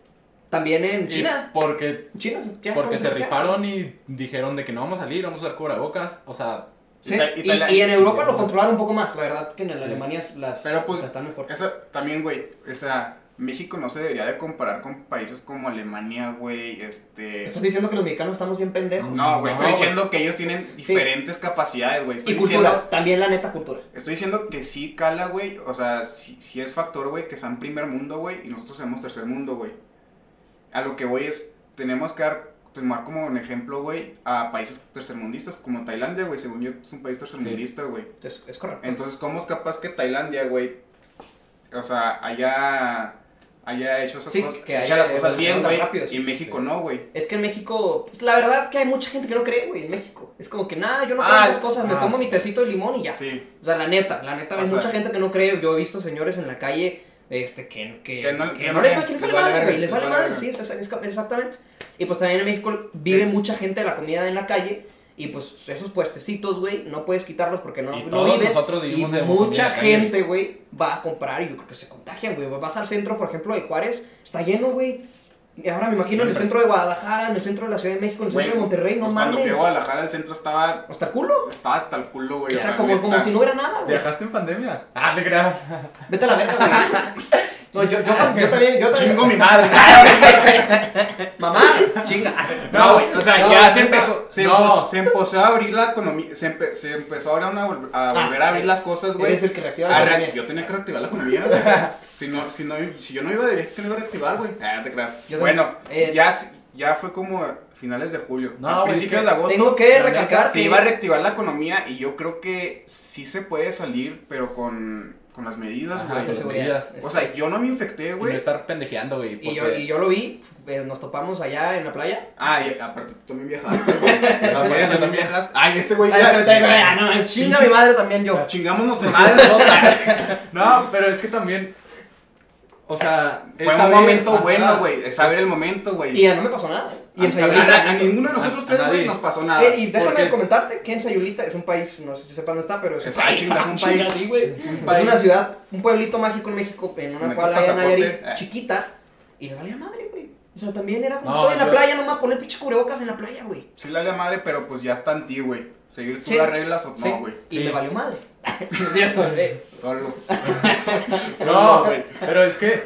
También en Y China. Porque, China, ya. porque se rifaron y dijeron de que no vamos a salir, vamos a usar cubrebocas. O sea, Sí, Y en Europa lo controlaron un poco más. La verdad que en Sí. Alemania las Pero, pues, o sea, están mejor. Esa también, güey. O sea, México no se debería de comparar con países como Alemania, güey. Este. ¿Estás diciendo que los mexicanos estamos bien pendejos? No, güey, No, estoy diciendo que ellos tienen diferentes capacidades, güey. Y cultura, diciendo, también la neta cultura. estoy diciendo que sí cala, güey. O sea, sí, sí es factor, güey, que sean primer mundo, güey, y nosotros somos tercer mundo, güey. A lo que voy es, tenemos que dar, tomar como un ejemplo, güey, a países tercermundistas como Tailandia, güey. Según yo, es un país tercermundista, güey. Es, es correcto. Entonces, ¿cómo es capaz que Tailandia, güey, o sea, haya, haya hecho esas Sí, cosas, que haya las cosas bien, güey, rápido, sí. y México Sí. no, güey? Es que en México, pues la verdad que hay mucha gente que no cree, güey, en México. Es como que, nada, yo no creo Ah, en esas cosas, me ah, tomo sí. mi tecito de limón y ya. Sí. O sea, la neta, la neta, O hay sea- mucha gente que no cree. Yo he visto señores en la calle este, que, que, Que no- que que no no les, les les vale madre, güey, les vale madre, sí, es- es- es- exactamente. Y pues también en México vive Sí. mucha gente de la comida en la calle. Y pues esos puestecitos, güey, no puedes quitarlos porque no, Y no todos vives. nosotros y de mucha gente, güey, va a comprar y yo creo que se contagian, güey. Vas al centro, por ejemplo, de Juárez, está lleno, güey. Y ahora me imagino en el centro de Guadalajara, en el centro de la Ciudad de México, en el centro de Monterrey, no pues Cuando fui mames. a Guadalajara, el centro estaba, Hasta el culo. estaba hasta el culo, güey. O sea, como, como si no hubiera nada, güey. ¿viajaste en pandemia? Ah, te creas. Vete a la verga, güey. No, yo, yo, yo también, yo también. Chingo mi madre. Mamá, chinga. No, güey, o sea, No, ya se empezó, se, No. empezó, se empezó a abrir la economía, se, empe- se empezó ahora una a volver a abrir las cosas, güey. Eres el que reactiva la economía. yo tenía que reactivar la economía, güey. Si, no, si, no, si yo no iba de viaje, ¿qué no iba a reactivar, güey? Ah, no te creas. Yo bueno, también. Eh, ya, ya fue como finales de julio. No, a güey, principios de agosto. Tengo que recalcar se que iba a reactivar la economía y yo creo que sí se puede salir, pero con, con las medidas, güey. O sea, yo no me infecté, Y no güey. estar pendejeando, güey. Y yo, y yo lo vi, eh, nos topamos allá en la playa. Ah, y aparte tú también viajaste, güey. Aparte tú también viajaste. Ay, este güey Ay, ya- te- ya, no, chinga mi madre también yo. Chingamos nuestra madre. No, pero es que también. O sea, es Fue un saber- momento ajá. bueno, güey. Es saber el momento, güey. Y ya no me pasó nada. Y en A- a, Sayulita. a ninguno de nosotros a- tres, a güey, nos pasó nada. Eh, y déjame Porque- comentarte que en Sayulita es un país, no sé si sepan dónde está, pero es un Es- ah, país. es ah, un país. sí, güey. Es un Es una ciudad, un pueblito mágico en México, en una cuadra en pasaporte, Nayarit, eh. chiquita. Y les valía madre, güey. O sea, también era como No, estoy en la yo- playa, nomás poner pinche cubrebocas en la playa, güey. Sí la madre, pero pues ya está en ti, güey. Seguir tú Sí. las reglas o no, güey. Y me valió madre. es cierto, güey. Solo. No, güey. Pero es que.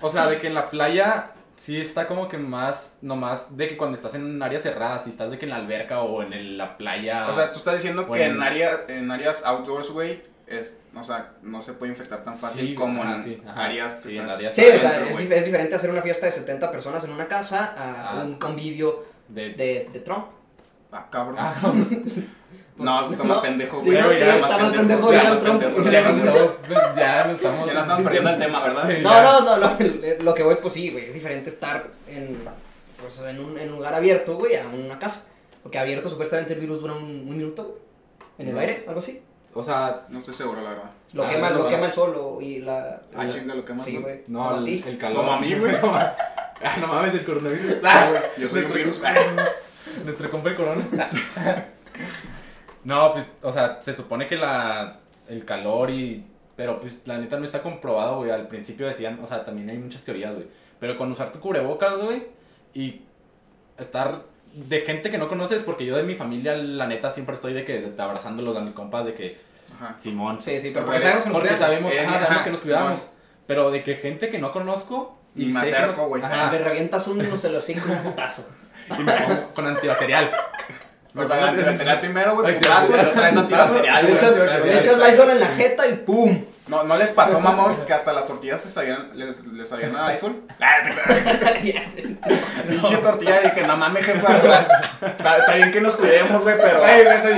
O sea, de que en la playa sí está como que más. Nomás de que cuando estás en áreas cerradas, si estás de que en la alberca o en el- la playa. O sea, tú estás diciendo que Bueno. en, área, en áreas outdoors, güey, es, o sea, no se puede infectar tan fácil Sí, como ajá, en sí, ajá. áreas que Sí, en estás áreas- Sí, o sea, adentro, es, güey. dif- es diferente hacer una fiesta de 70 personas en una casa a Ah. un convivio de. de, de Trump. Ah, cabrón. Ah, no. no, tú estás no. más pendejo, Sí, güey. no, ya sí, más está más pendejo ya Trump. Ya nos estamos. Ya nos estamos. Ya no estamos perdiendo el tema, ¿verdad? Sí. No, ya. no, no, lo, lo que voy, pues sí, güey, es diferente estar en, pues, en, un, en un lugar abierto, güey, a una casa. Porque abierto supuestamente el virus dura un, un minuto, güey, en el No. aire, algo así. O sea, No estoy seguro, la verdad. Lo, Ah, quema, lo quema el sol o- y la... Ah, la- chinga, lo que más. Sí, güey. no, el, el calor. Como a mí, güey. Ah, no mames, el coronavirus. Ah, güey, yo soy un virus. Nuestro compa el corona. No, pues, o sea, se supone que la, el calor y... Pero pues la neta no está comprobado, güey. Al principio decían, o sea, también hay muchas teorías, güey. Pero con usar tu cubrebocas, güey, y estar de gente que no conoces, porque yo de mi familia, la neta, siempre estoy de que de- abrazándolos a mis compas, de que Ajá. Simón. Sí, sí, pero Porque porque sabemos que nos Porque sabemos, Es- ajá, sabemos ajá, que nos Simón. cuidamos. Pero de que gente que no conozco Y me que acerco, nos- güey. ajá, Le revientas un no se lo cinco un putazo. y me pongo con antibacterial. O sea, antibacterial primero, güey, putazo, y traes antibacterial, Le güey. le echas Lysol en la jeta y ¡pum! No, no les pasó, mamón, que hasta las tortillas se sabían, les, les sabían a Lysol. Pinche tortilla de que no mames, jefa. Está, está bien que nos cuidemos, güey, pero.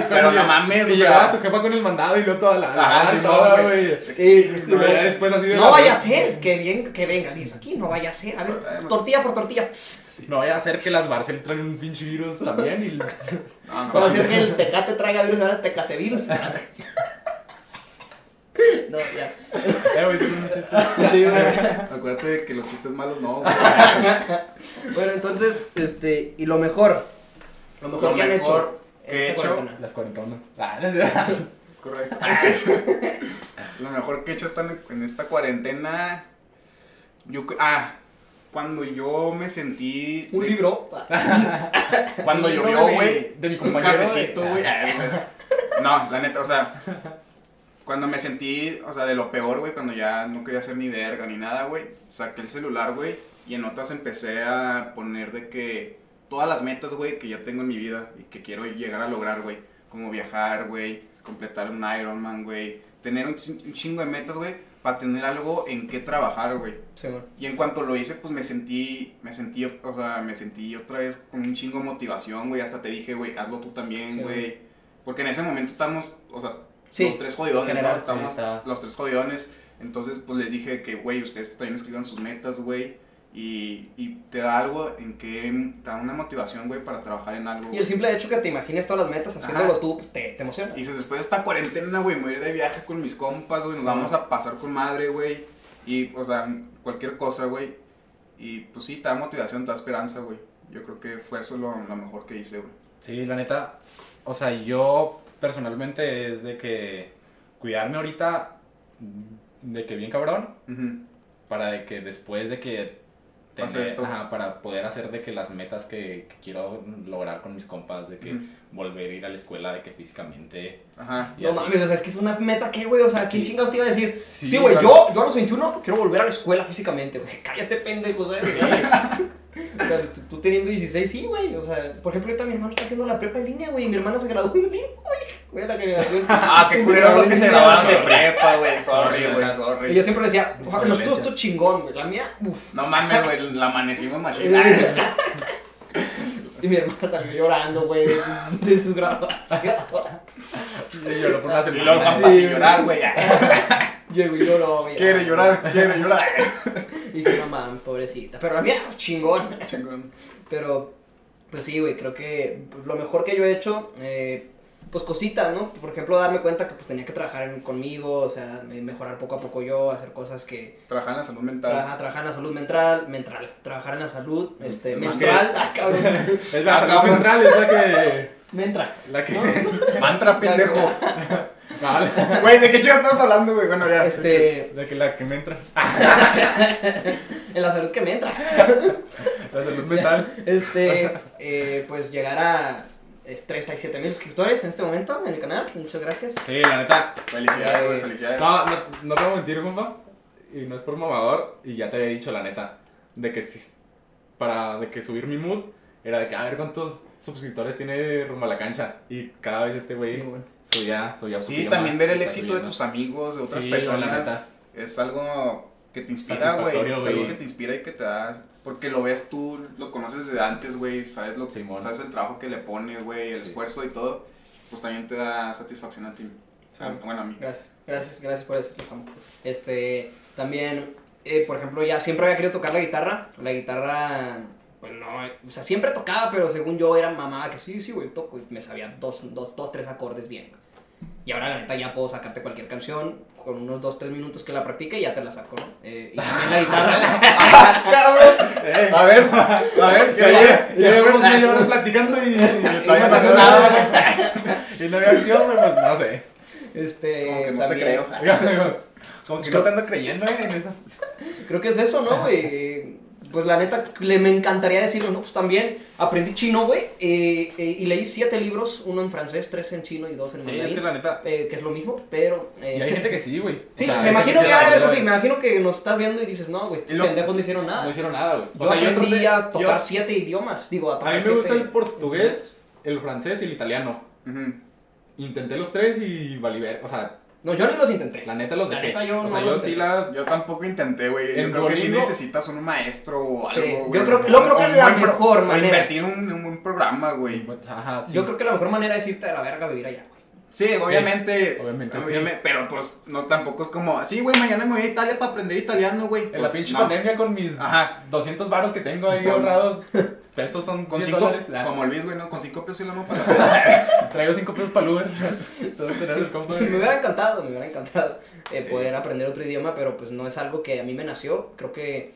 Pero no mames, Si o llegaba tu jefa con el mandado y luego toda la. la Ajá, sí, toda, no, güey. Sí, Y ya después así de No vaya a ser que, bien, que venga, aquí no vaya a ser. A ver, tortilla por tortilla. No vaya a ser que las Barcel traen un pinche virus también y. No, no. ser que el tecate traiga virus, ahora tecate virus. No, ya. Eh, güey, tiene un chiste. Sí, güey. Acuérdate de que los chistes malos no, güey. Bueno, entonces, este, y lo mejor, lo mejor Lo que han mejor hecho que he esta hecho. cuarentena. Las cuarentonas. Ah, no sé. Es correcto. Lo mejor que he hecho esta- en esta cuarentena. Yo, cre- ah, cuando yo me sentí. Un de- libro. Cuando Un llovió, güey. de mi un compañero, cafecito, güey. No, la neta, o sea. Cuando me sentí, o sea, de lo peor, güey, cuando ya no quería hacer ni verga ni nada, güey, saqué el celular, güey, y en otras empecé a poner de que todas las metas, güey, que ya tengo en mi vida y que quiero llegar a lograr, güey, como viajar, güey, completar un Ironman, güey, tener un, chin- un chingo de metas, güey, para tener algo en qué trabajar, güey. Sí. Y en cuanto lo hice, pues me sentí, me sentí, o sea, me sentí otra vez con un chingo de motivación, güey. Hasta te dije, güey, hazlo tú también, Sí, güey. Porque en ese momento estamos, o sea, Sí, los tres jodidones, en general, ¿no? Estamos sí, está. los tres jodidones. Entonces, pues les dije que, güey, ustedes también escriban sus metas, güey. Y, y te da algo en que te da una motivación, güey, para trabajar en algo. Y el simple hecho que te imagines todas las metas haciéndolo Ajá. tú, pues, te, te emociona. Y dices, después de esta cuarentena, güey, me voy a ir de viaje con mis compas, güey, nos vamos a pasar con madre, güey. Y, o sea, cualquier cosa, güey. Y, pues sí, te da motivación, te da esperanza, güey. Yo creo que fue eso lo, lo mejor que hice, güey. Sí, la neta. O sea, yo personalmente es de que cuidarme ahorita, de que bien cabrón, para de que después de que tener- esto. ajá, para poder hacer de que las metas que, que quiero lograr con mis compas, de que volver a ir a la escuela, de que físicamente Ajá. No así. mames, o sea, es que es una meta que, güey, o sea, ¿quién Sí. chingados te iba a decir? Sí, Sí, güey, claro. yo, yo a los 21 quiero volver a la escuela físicamente, güey. Cállate, pendejo, ¿sabes? O sea, tú, tú teniendo 16, sí, güey. O sea, por ejemplo, ahorita mi hermano está haciendo la prepa en línea, güey. y Mi hermana se graduó en línea, güey. Güey, la generación. Ah, qué culeros los que se graduaron grabaron de prepa, güey. Sorry, güey, Y yo sorry. siempre decía, ojalá, no estuvo Condolencias. esto chingón, güey. La mía, uff. No mames, güey, la amanecimos machina. Y mi hermana salió llorando, güey, de, de su graduación. Y lloró por una Y semana. luego a güey. llorar, güey. Llegó y lloró, güey. Quiere llorar, quiere llorar. Y dije, mamá, pobrecita. Pero la mía, chingón. Chingón. Pero, pues sí, güey, creo que lo mejor que yo he hecho, eh, pues cositas, ¿no? Por ejemplo, darme cuenta que pues tenía que trabajar en- conmigo, o sea, me- mejorar poco a poco yo, hacer cosas que... Trabajar en la salud mental. Trabajar, trabajar en la salud mental, mental, trabajar en la salud, este, Más menstrual, ah, cabrón, Es la Ah, salud mental, es la que. mentra. La que. Mantra, pendejo. Güey, ¿de qué chica estás hablando, güey? Bueno, ya. Este, la que, la que me entra. en la salud que me entra. La salud mental. Este, eh, pues llegar a 37 mil suscriptores en este momento en el canal, muchas gracias. Sí, la neta. Felicidades, güey, Eh, felicidades. No, no, no te voy a mentir, compa. Y no es por mamador. Y ya te había dicho la neta. De que si. Para de que subir mi mood. Era de que a ver cuántos suscriptores tiene rumbo a la cancha. Y cada vez este güey Sí, bueno. Subía, subía un Sí, poquillo también ver el éxito de tus amigos, de otras Sí, personas, es algo que te inspira, güey. Es algo que te inspira y que te da. Porque lo ves tú, lo conoces desde antes, güey. Sabes, lo, Simón. sabes el trabajo que le pones, güey, el Sí. esfuerzo y todo. Pues también te da satisfacción a ti. O sea, Sí. bueno, a mí. Gracias, gracias, gracias por eso. Este, también, eh, por ejemplo, ya siempre había querido tocar la guitarra. La guitarra, pues no, o sea, siempre tocaba, pero según yo era mamá que sí, sí, güey, toco. Y me sabía dos, dos, dos, tres acordes bien. Y ahora la neta ya puedo sacarte cualquier canción con unos dos, tres minutos que la practique y ya te la saco, ¿no? Eh, y también la guitarra. ¡Cabrón! A ver, a ver, Ya, ¿qué ya, ¿qué ya llevamos media hora platicando y, y no todavía no haces nada. nada. Y no había acción, pues no sé. Este, Como que no te también, creo. Como que no te ando creyendo eh, en eso. Creo que es eso, ¿no, güey? Pues la neta, le, me encantaría decirlo, ¿no? Pues también aprendí chino, güey, eh, eh, y leí siete libros, uno en francés, tres en chino y dos en Sí, mandarín. es que la neta. eh, que es lo mismo, pero... eh, Y hay gente que sí, güey. O Sí, sea, me imagino que a cosas, y me imagino que nos estás viendo y dices, no, güey, estos pendejos no hicieron nada. No hicieron nada, güey. yo aprendí traté- a tocar yo- siete idiomas, digo, a A tocar mí me siete gusta el portugués, el francés y el italiano. Ujú. Intenté los tres y valí ver. O sea, No, yo ni los intenté. la neta los La dejé. neta, yo o no sea, los yo intenté. sí la. Yo tampoco intenté, güey. Yo En creo que sí necesitas un maestro o Sí, algo, yo güey. creo que- yo creo que O la buen pro- mejor o manera- invertir en un, un programa, güey. Ajá, sí. Yo creo que la mejor manera es irte a la verga a vivir allá, güey. Sí, obviamente. obviamente, obviamente, Pero pues no tampoco es como. Sí, güey, mañana me voy a Italia para aprender italiano, güey. En la pinche No. pandemia con mis Ajá. 200 varos que tengo ahí ahorrados, pesos son Con 10 cinco, dólares. Ah, como Luis, güey, ¿no? Con cinco pesos y la mano para Traigo 5 pesos para el Uber. De- Me hubiera encantado, me hubiera encantado eh, Sí. poder aprender otro idioma, pero pues no es algo que a mí me nació. Creo que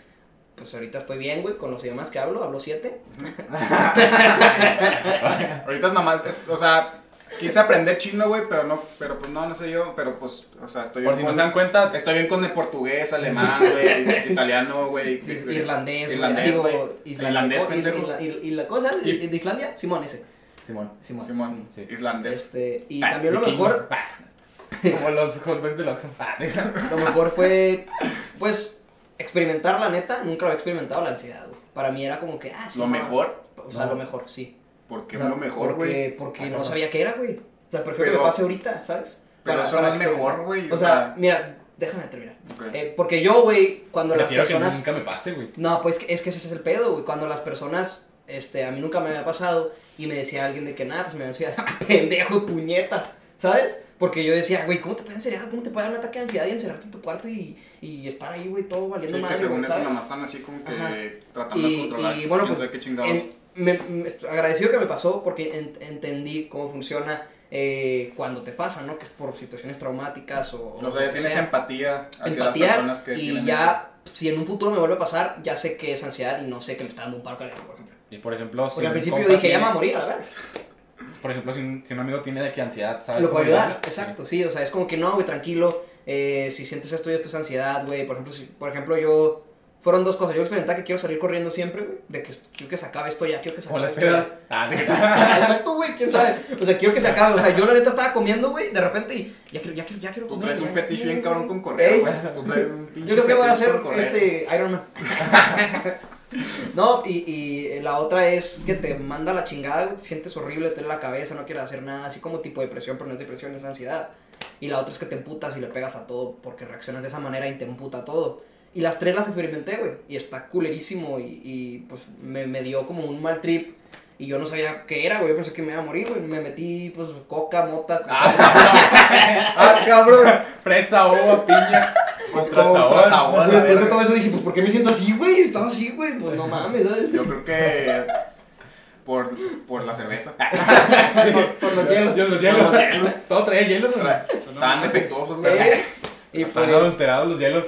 pues ahorita estoy bien, güey, con los idiomas que hablo, hablo siete. Ahorita es nomás, es- o sea, quise aprender chino, güey, pero no, pero pues no, no sé yo, pero pues, o sea, estoy bien Por si no se dan cuenta, estoy bien con el portugués, alemán, güey, italiano, güey, Sí, irlandés, güey, irlandés, digo, islandés, irlandés, co- pendejo. isla- isla- isla- ¿cómo se llama? Y- ¿De Islandia? Simón, ese. Simón. Simón. Simón, Sí. islandés. Este, y Ah, también lo mejor, Ah, Como los hot dogs del Oxxo. Ah, lo mejor fue, pues, experimentar la neta. Nunca lo había experimentado la ansiedad, güey. Para mí era como que, ah, sí. Lo mejor, O sea, No. lo mejor, sí. ¿Por qué O sea, lo mejor, porque, güey? Porque Ah, no sabía qué era, güey. O sea, prefiero que Pero- pase ahorita, ¿sabes? Pero eso no es experimentar. mejor, güey, O sea, mira, déjame terminar. Ok. Eh, porque yo, güey, cuando Prefiero las personas... que nunca me pase, güey. No, pues es que ese es el pedo, güey. Cuando las personas, este, a mí nunca me había pasado y me decía alguien de que nada, pues me decía, pendejo, puñetas, ¿sabes? Porque yo decía, güey, ¿cómo te puede encerrar? ¿Cómo te puede dar un ataque de ansiedad y encerrarte en tu cuarto y, y estar ahí, güey, todo Sí, valiendo que madre, según güey, eso ¿sabes? nomás están así como que Ajá. tratando de controlar. y bueno, pues sabe qué chingados. en- me, agradecido que me pasó porque en- entendí cómo funciona eh, cuando te pasa, ¿no? Que es por situaciones traumáticas o... O sea, ya tienes sea. empatía hacia empatía las personas que y tienen ya, si en un futuro me vuelve a pasar, ya sé que es ansiedad y no sé que me está dando un paro cardíaco, por ejemplo. Y por ejemplo, si Porque al principio dije, ya me va a tiene- morir, a la verga. Por ejemplo, si un, si un amigo tiene de que ansiedad, ¿sabes? Lo puedo cómo ayudar, exacto, sí, o sea, es como que no, güey, tranquilo, eh, si sientes esto y esto es ansiedad, güey, por ejemplo, si, por ejemplo, yo, fueron dos cosas, yo experimenté que quiero salir corriendo siempre, güey, de que quiero que se acabe esto ya, quiero que se acabe las esto ya. pedas. Ah, Exacto, güey, quién sabe, o sea, quiero que se acabe, o sea, yo la neta estaba comiendo, güey, de repente y ya quiero, ya quiero, ya quiero Tú comer, traes un fetiche bien cabrón con correr, Ey. güey. Tú traes un pinche Yo creo que voy a hacer este Iron Man. no, y, y la otra es que te manda la chingada, güey, te sientes horrible, te duele la cabeza, no quieres hacer nada, así como tipo depresión, pero no es depresión, es ansiedad. Y la otra es que te emputas y le pegas a todo porque reaccionas de esa manera y te emputa todo. Y las tres las experimenté, güey, y está culerísimo y, y, pues me, me dio como un mal trip Y yo no sabía qué era, güey. Yo pensé que me iba a morir, güey. Me metí, pues, coca, mota. Ah, cabrón. Fresa, uva, piña. Contra sabor. sabor. Después de todo eso dije, pues, ¿por qué me siento así, güey? Estaba así, güey. Pues, no mames, ¿sabes? Yo creo que por, por la cerveza. por, por los hielos. Los hielos. Todo traía hielos, güey. Tan defectuosos, güey. Y Están pues, adulterados los hielos.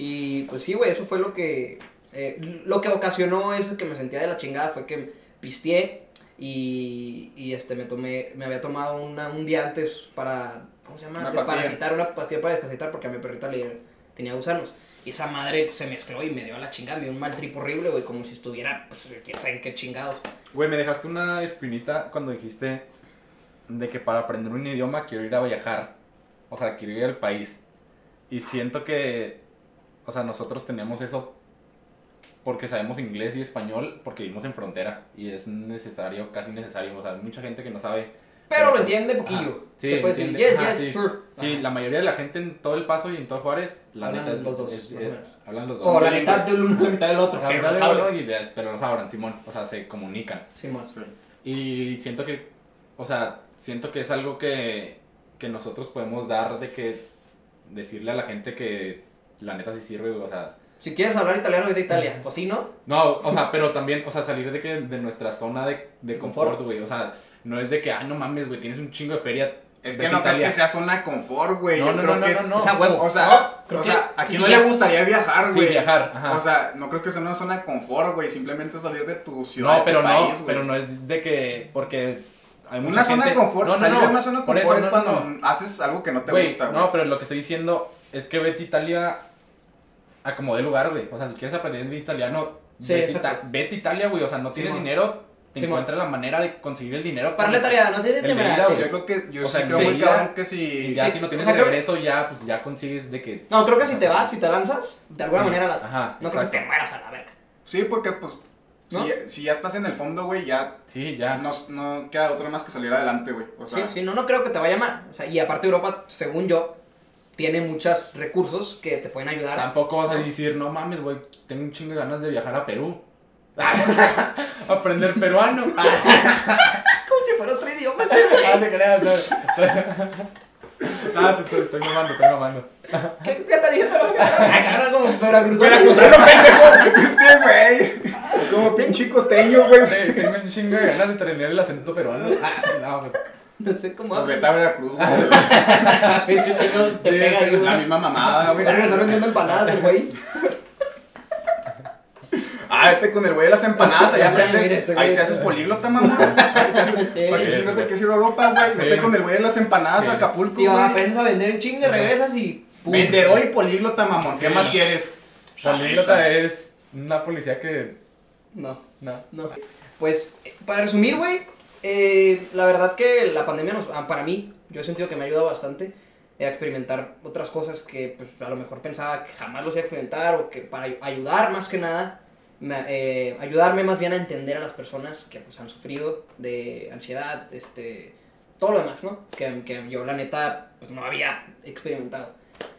Y pues sí, güey, eso fue lo que, eh, lo que ocasionó eso que me sentía de la chingada fue que pisteé y, y este, me tomé, me había tomado una, un día antes para, ¿cómo se llama? Una. Desparasitar, una pastilla para desparasitar porque a mi perrita le tenía gusanos. Y esa madre pues, se mezcló y me dio a la chingada, me dio un mal trip horrible, güey, como si estuviera, pues, quién sabe en qué chingados. Güey, me dejaste una espinita cuando dijiste de que para aprender un idioma quiero ir a viajar. O sea, quiero ir al país. Y siento que, o sea, nosotros tenemos eso porque sabemos inglés y español porque vivimos en frontera. Y es necesario, casi necesario. O sea, hay mucha gente que no sabe. Pero lo entiende poquillo. Ajá. Sí, Te puedes decir, yes, Ajá, yes, sí. sure. Sí, Ajá. la mayoría de la gente en todo el paso y en todo Juárez, la Hablan neta es los dos, es- es- menos. hablan los dos. O la mitad del uno, la mitad del otro. La pero mitad uno y de- pero lo sabrán, Simón. O sea, se comunican. Sí, más. Sí. Y siento que, o sea, siento que es algo que, que nosotros podemos dar de que decirle a la gente que la neta sí sirve, güey, o sea, Si quieres hablar italiano, vete a Italia. Pues sí, ¿no? no, o sea, pero también, o sea, salir de que de nuestra zona de, de Confort. güey, o sea, no es de que, ah, no mames, güey, tienes un chingo de feria. Es que no creo Italia". que sea zona de confort, güey. No, no, creo no, que no, es. no, no. O sea, huevo. O sea, No, creo o que- sea, que aquí si no le gustaría viajar, Sí, güey. viajar, ajá. O sea, no creo que sea una zona de confort, güey. Simplemente salir de tu ciudad. no, de pero tu no, pero no es de que, porque hay mucha Una zona de confort, No, no, salir no, de una zona confort eso, es cuando no. haces algo que no te gusta, güey. no, pero lo que estoy diciendo es que vete a Italia a como de lugar, güey. O sea, si quieres aprender italiano, Sí, vete. Ita- vete a Italia, güey. O sea, no tienes dinero, te Simón. encuentras la manera de conseguir el dinero. Para la tarea, no tienes güey. Yo creo que, yo O sí sea, creo sí, muy cabrón que si... ya, Sí, si no o tienes sea, que- regreso, ya, pues ya consigues de que. No, creo que si te vas, si te lanzas, de alguna Sí, manera las. ajá, no creo que te mueras a la verga. Sí, porque pues... ¿No? Si, si ya estás en el fondo, güey, ya Sí, ya. no, no queda otra más que salir adelante, güey. O sea, sí, sí, no, no creo que te vaya mal. O sea, y aparte Europa, según yo, tiene muchos recursos que te pueden ayudar. Tampoco vas a decir, no mames, güey, tengo un chingo de ganas de viajar a Perú. Aprender peruano. Como si fuera otro idioma. ese, güey. Ah, te creas, no. Ah, te estoy, mamando, estoy mamando. ¿Qué, qué te dije? Cara, como veracruzano. Veracruzano, pendejo. Este, güey. Como pinche costeño, güey. Sí, Tengo un chingo de ganas de tener el acento peruano. Ah, no, pues. No sé cómo Pues habla. vete a Veracruz, güey. Ese chico te Sí, pega ahí, La misma mamada, güey. Verga, está vendiendo empanadas el güey. Ah, vete con el güey de las empanadas, allá aprendes. Ahí te haces políglota, mamá. ¿Para qué chingas quieres ir a Europa, güey? Vete con el güey de las empanadas a Acapulco, Y güey. aprendes a vender en chingue, regresas y. Vendedor y políglota, mamón. ¿Qué más quieres? Políglota es una policía que. No. No. No. Pues, para resumir, güey, eh, la verdad que la pandemia nos, ah, para mí, yo he sentido que me ha ayudado bastante a experimentar otras cosas que pues a lo mejor pensaba que jamás los iba a experimentar o que para ay- ayudar más que nada, me- eh, ayudarme más bien a entender a las personas que pues han sufrido de ansiedad, este, todo lo demás, ¿no? Que, que yo la neta pues no había experimentado.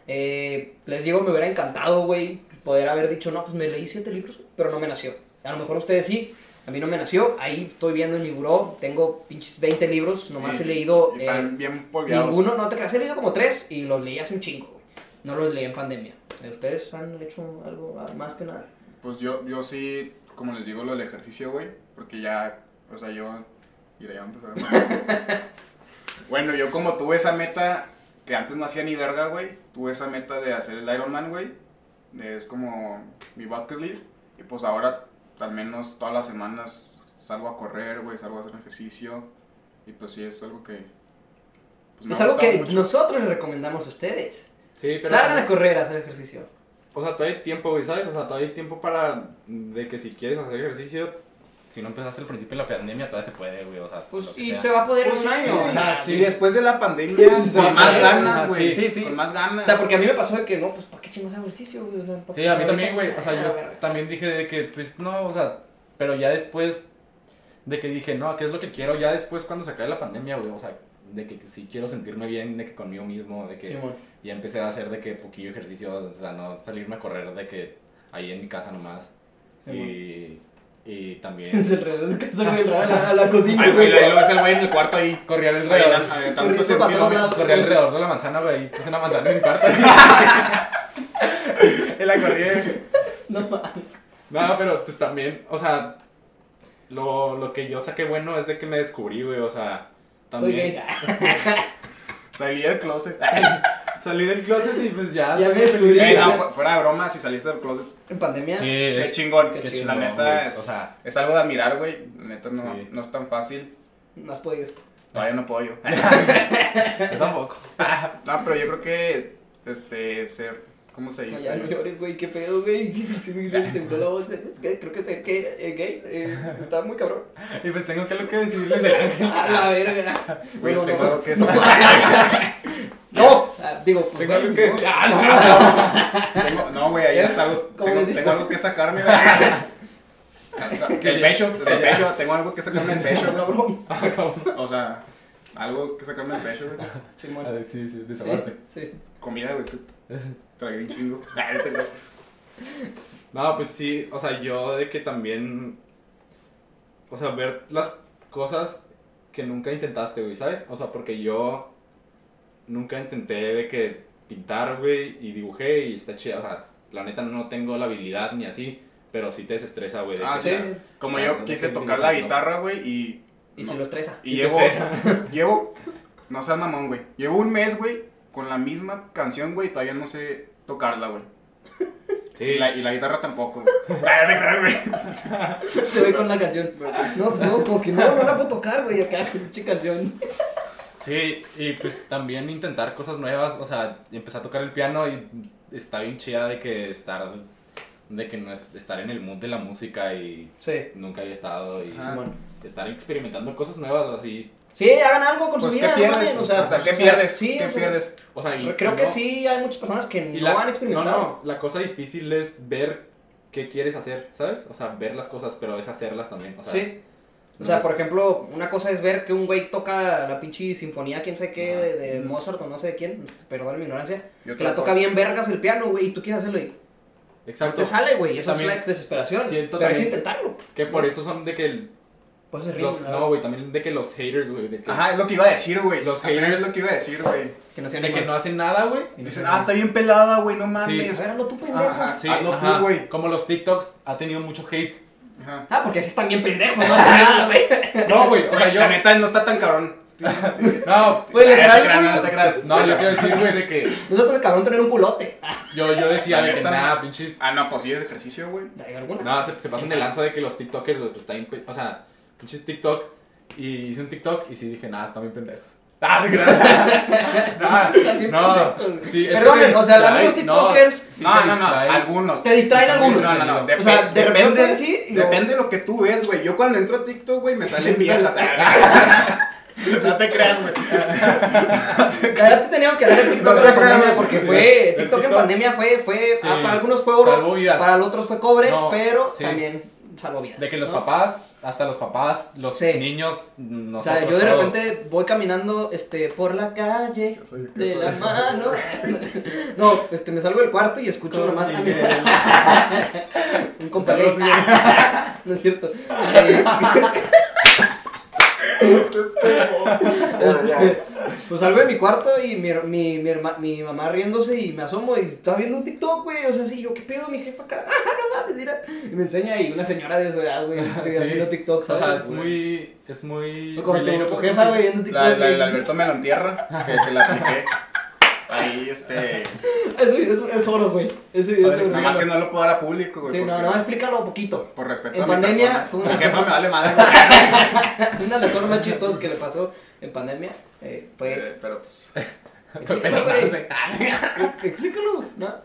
Eh, les digo, me hubiera encantado, güey, poder haber dicho, no, pues me leí siete libros, güey", pero no me nació. A lo mejor ustedes sí, a mí no me nació. Ahí estoy viendo en mi buró, tengo pinches 20 libros, nomás Y- he leído y eh, bien polveados. ninguno, no te creas, he leído como tres y los leí hace un chingo, güey. No los leí en pandemia. ¿Ustedes han hecho algo más que nada? Pues yo, yo sí, como les digo, lo del ejercicio, güey. Porque ya, o sea, yo. Mira, ya vamos a bueno, yo como tuve esa meta que antes no hacía ni verga, güey. Tuve esa meta de hacer el Ironman, güey. Es como mi bucket list. Y pues ahora, al menos todas las semanas, salgo a correr, güey. Salgo a hacer ejercicio. Y pues sí, es algo que. pues, me es ha algo que mucho. nosotros les recomendamos a ustedes. Sí, Salgan a correr a hacer ejercicio. O sea, todavía hay tiempo, güey, ¿sabes? O sea, todavía hay tiempo para. De que si quieres hacer ejercicio, si no empezaste al principio de la pandemia, todavía se puede, güey. O sea, Pues, y sea. se va a poder Pues un sí, año. güey. O sea, sí. Y después de la pandemia, Sí, con más ganas, güey. sí, sí. Con más ganas. O sea, porque a mí me pasó de que no, pues ¿para qué chingos hago ejercicio, güey? O sea, ¿para Sí, a mí ahorita- también, güey. O sea, yo también dije de que, pues, no, o sea, pero ya después de que dije, no, ¿qué es lo que quiero? Ya después cuando se acabe la pandemia, güey, o sea, de que si quiero sentirme bien, de que conmigo mismo, de que ya empecé a hacer de que poquillo ejercicio, o sea, no salirme a correr de que ahí en mi casa nomás. Y, y también. Es el es se me a la, a la cocina, Ay, güey. ahí lo ves el güey en el cuarto ahí. Corría alrededor. güey. lados. Corría alrededor de la manzana, güey. Puse una manzana en mi cuarto. y la corrí. No mames. No, pero pues también, o sea, lo, lo que yo saqué bueno es de que me descubrí, güey, o sea, Soy también gay. Salí del closet. salí del closet y pues ya. Ya me descubrí. Eh, no, fu- fuera de broma, si saliste del closet, En pandemia. Sí, qué es, chingón. qué Qué chingón, La neta es, o sea, es algo de admirar, güey. La neta no, Sí. no es tan fácil. No has podido. Todavía no puedo yo. yo tampoco. No, pero yo creo que, este, ser, ¿cómo se dice? ya no llores, güey. ¿Qué pedo, güey? Sí me tembló la voz. Es que creo que ser gay, eh, gay eh, está muy cabrón. Y pues tengo que algo que decirles el ángel. A la verga. Güey, Bueno, tengo no. algo que decir. No, ah, digo, pues, Tengo algo que no. decir. Ah, no, Tengo- No, güey, ahí es algo, ¿Cómo tengo, algo que sacarme, güey. Del pecho, del pecho, tengo algo que sacarme del pecho. Cabrón. Ah. O sea, algo que sacarme del pecho, güey. Simón. A ver, sí, sí, Sí, desahogarte. sí. Comida, güey, es que tragué un chingo. Ah, no. No, pues sí, o sea, yo de que también, o sea, ver las cosas que nunca intentaste, güey, ¿sabes? O sea, porque yo nunca intenté de que pintar, güey, y dibujé y está chido, o sea, la neta no tengo la habilidad ni así, pero sí te desestresa, güey. de Ah, sí. o sea, Como yo no quise tocar la guitarra, güey, y. Y no. se lo estresa. Y llevo. estresa. llevo. No seas mamón, güey. Llevo un mes, güey, con la misma canción, güey, y todavía no sé tocarla, güey. Sí, Y, la, y la guitarra tampoco. Se ve con la canción. No, pues no, como que no, no la puedo tocar, güey, acá, pinche canción. Sí, y pues también intentar cosas nuevas, o sea, empecé a tocar el piano y está bien chida de que estar, de que no es, estar en el mood de la música y Sí. nunca había estado y Ajá. Simón. estar experimentando cosas nuevas así. Sí, hagan algo con Pues, su ¿qué vida, pierdes? no o sea, ¿qué pues, pierdes? sí, ¿Qué o sea, pierdes? O sea, y- Creo y que no- sí, hay muchas personas que y no la- han experimentado. No, no, la cosa difícil es ver qué quieres hacer, ¿sabes? O sea, ver las cosas, pero es hacerlas también. O sea, Sí. O no sea, por ejemplo, una cosa es ver que un güey toca la pinche sinfonía, quién sabe qué, de, de Mozart o no sé de quién, perdón mi ignorancia, que la toca cosa- bien vergas el piano, güey, y tú quieres hacerlo y no Exacto. te sale, güey, eso También es la desesperación, siento pero es intentarlo. Que por eso son de que el- Pues es los, ritmo, no, güey, también de que los haters, güey, que, Ajá, es lo que iba a decir, güey. Los haters- es lo que iba a decir, güey. que no se de que no hacen nada, güey. Y no Dicen, ah, está bien pelada, güey, no mames. Ver, hazlo tú, pendejo. Ajá. Sí, Hazlo tú, güey. Como los TikToks ha tenido mucho hate. Ajá. Ah, porque así están bien pendejos, no hacen nada, güey. No, güey, o sea, yo La neta no está tan cabrón. no, Güey, literal, güey. no yo quiero decir, güey, de que Nosotros es cabrón tener un culote. yo, yo decía de que nada, pinches Ah, no, pues sí es ejercicio, güey. No, se, se pasan de lanza de que los TikTokers, güey, pues está O sea, pinches TikTok. Y hice un TikTok y sí dije, nada, están bien pendejos. Ah, bien No, sí, te o sea, amigos tiktokers no, no, no, algunos. te distraen algunos. No, no, no. O sea, de repente depende, sí, depende de lo que tú ves, güey. Yo cuando entro a TikTok, güey, me salen viejas. no te creas, güey. La verdad sí teníamos que hablar de TikTok No en pandemia porque fue, TikTok en pandemia fue, fue, Sí. ah, para algunos fue oro, para los otros fue cobre, No, pero sí. también salvó vidas. De que los ¿no? papás, hasta los papás, los Sí. niños, O nosotros sea, yo de todos. repente voy caminando este, por la calle Yo soy- yo de la mano. No, este, me salgo del cuarto y escucho Con nomás a mi un compa gay. Saludos, Miguel. No es cierto. Eh, este, pues salgo de mi cuarto y mi, mi, mi, herma- mi mamá riéndose y me asomo y estaba viendo un TikTok, güey. O sea, sí, yo, ¿qué pedo? Mi jefa acá. Ah, no mames, mira. Y me enseña y una señora de su edad, güey, Sí. haciendo TikTok, O ¿sabes? sea, es muy. Es muy. O Como tu, tu jefa, güey, viendo TikTok. La, la, Alberto me lo entierra, que te la apliqué. Ahí, este. Ese video es, es oro, güey. Ese video es. Nada más que no lo puedo dar a público, güey. Sí, no, no, explícalo poquito. Por respeto En a pandemia fue una Mi jefa me vale madre. Una de las cosas más chistosas que le pasó en pandemia eh, fue. Eh, Pero pues. Pues, pero Explícalo, güey. no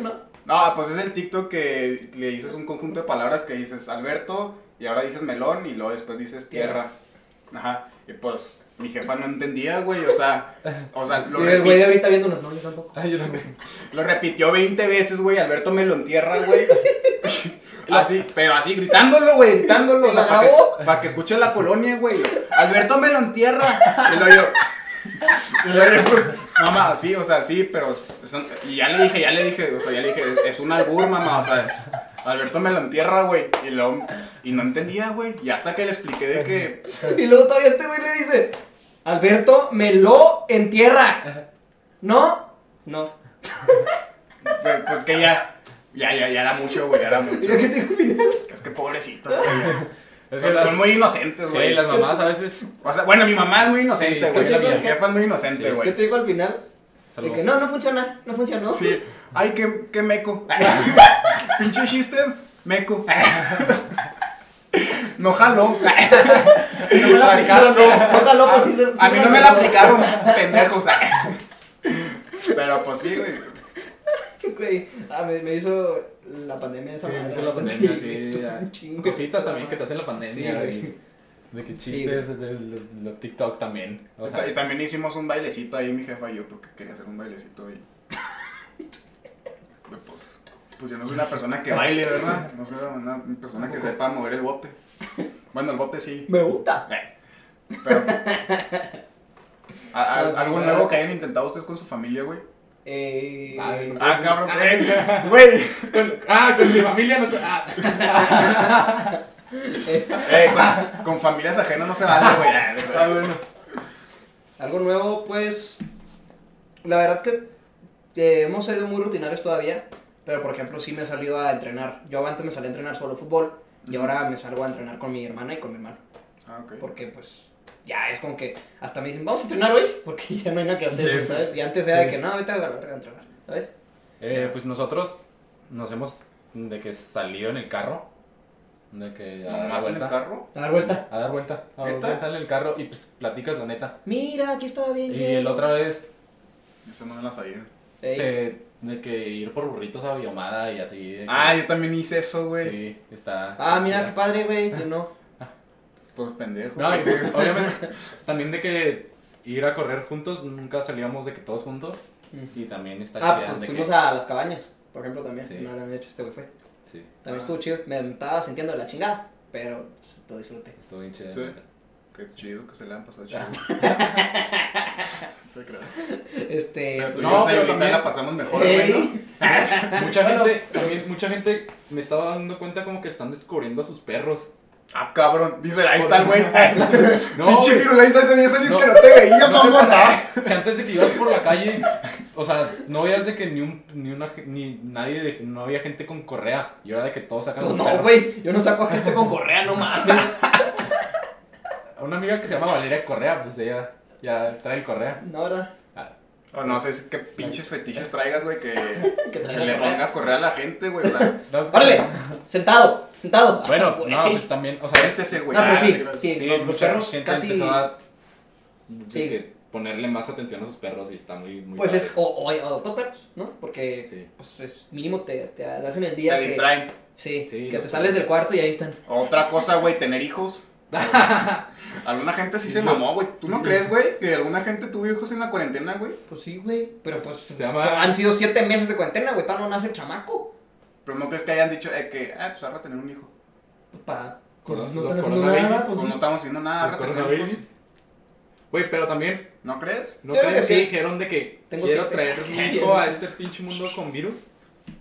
¿no? No, pues es el TikTok que le dices un conjunto de palabras que dices Alberto y ahora dices melón y luego después dices tierra. Ajá. Y pues mi jefa no entendía, güey. O sea, o sea, lo, Y el güey de ahorita viéndonos, no, yo tampoco. Ay, yo también. lo repitió 20 veces, güey. Alberto me lo entierra, güey. Así, pero así, gritándolo, güey, gritándolo. O sea, ¿La para que, pa' que escuche la colonia, güey. Alberto me lo entierra. Y luego yo. Y luego pues, mamá, sí, o sea, sí, pero. son- y ya le dije, ya le dije, o sea, ya le dije, es, es un albur, mamá, o sea, es- Alberto me lo entierra, güey. Y, luego- y no entendía, güey. Y hasta que le expliqué de que. Y luego todavía este güey le dice, Alberto, me lo entierra. ¿No? No. Pues, pues que ya. Ya, ya, ya era mucho, güey. Ya era mucho. ¿Y qué te dijo al final? Es que pobrecitos, güey. Es que Son, las, son muy inocentes, sí, güey. las mamás a veces. O sea, bueno, mi mamá es muy inocente, Sí, güey. ¿qué te mi digo? jefa es muy inocente, Sí. güey. ¿Qué te dijo al final? De Salud. que no, no funciona, no funcionó. Sí. Ay, qué, qué meco. Pinche chiste, meco. No jaló. No me la aplicaron, no. Pues sí se- sí A mí me no me la aplicaron, pendejos. Pero pues sí, güey. Güey, ah, me, me hizo la pandemia de esa Sí, manera. hizo la pandemia, sí, un chingo. Cositas también que te hacen la pandemia, Sí, güey. De que Sí, chistes, de, de- de TikTok también. O sea, Y también hicimos un bailecito ahí, mi jefa y yo, porque quería hacer un bailecito ahí. Pues, pues yo no soy una persona que baile, ¿verdad? No soy una persona que sepa mover el bote. Bueno, el bote sí. Me gusta. Eh, Pero. ¿a- a- No, sí, ¿Algo claro. nuevo que hayan intentado ustedes con su familia, güey? Eh, Ay, Ah, cabrón. Ah, eh, Güey. con- ah, con mi familia no. Ah, Eh, con, con familias ajenas no se vale, güey. ah, bueno. Algo nuevo, pues. La verdad que eh, hemos sido muy rutinarios todavía. Pero por ejemplo, sí me he salido a entrenar. Yo antes me salí a entrenar solo fútbol. Y ahora me salgo a entrenar con mi hermana y con mi hermano. Ah, ok. Porque pues. Ya es como que hasta me dicen, vamos a entrenar hoy. Porque ya no hay nada que hacer, Sí. ¿sabes? Y antes era de que no, vete a la verga a entrenar, ¿sabes? Eh, pues nosotros nos hemos de que salido en el carro. De que a dar ¿Nomás en el vuelta. carro? A dar vuelta. A dar vuelta. A dar vuelta en el carro y pues platicas la neta. Mira, aquí estaba bien. Y bien. la otra vez Eso no me la sabía. Ey, se- de que ir por burritos a Biomada y así. de que- Ah, yo también hice eso, güey. Sí, está. Ah, mira, chida. qué padre, güey. Yo no. Pues pendejo. No, y pues, obviamente, también de que ir a correr juntos, nunca salíamos de que todos juntos. Mm. Y también está Ah, chida pues de fuimos que. a las cabañas, por ejemplo, también. Sí. No lo habían hecho, este güey fue. Sí, También Ah. estuvo chido. Me estaba sintiendo de la chingada, pero lo disfruté. estuvo bien chido. Sí. Qué chido que se le han pasado chido. ¿Te creas? Este. Pero tú no, pero también- la pasamos mejor, Ey. güey, ¿no? Mucha gente, también, mucha gente me estaba dando cuenta como que están descubriendo a sus perros. Ah, cabrón. Dice, ahí está el güey. No, Pinche hace 10 años No. que no te veía, ¿No te pasaba que antes de que ibas por la calle, o sea, no veías de que ni un, ni una, ni nadie, de- no había gente con correa, y ahora de que todos sacan Pues no, güey. Yo no saco a gente con correa, no mames. Una amiga que se llama Valeria Correa, pues ella ya trae el correa. No, ¿verdad? Ah, O no sé qué pinches fetiches traigas, güey, que, Que le correa. pongas correa a la gente, güey. ¡Órale! Sentado, sentado. Bueno, no, pues también, o sea, Siéntese, güey. No, pero Ah, sí, creas. sí, sí, los, los mucha perros gente casi. empezó a Sí. que ponerle más atención a sus perros y está muy, muy Pues es. padre. O, o, o adoptó perros, ¿no? Porque. Sí. Pues es mínimo te, te hacen el día. Te que, distraen. Sí, Sí, que te sales del cuarto y ahí están. Otra cosa, güey, tener hijos. Alguna gente sí se mamó, güey. ¿Tú no crees, güey, que alguna gente tuvo hijos en la cuarentena, güey? Pues sí, güey. Pero pues. Se llama- Han sido siete meses de cuarentena, güey. Todavía no nace el chamaco. Pero no crees que hayan dicho eh, que, ah, pues ahora tener un hijo. Pues para. Pues Coron- no los nada, Pues pues no estamos haciendo nada, Los coronavirus. Güey, pero también, ¿No crees? ¿no crees que que sí. dijeron de que Tengo quiero siete. traer un hijo a este pinche mundo con virus?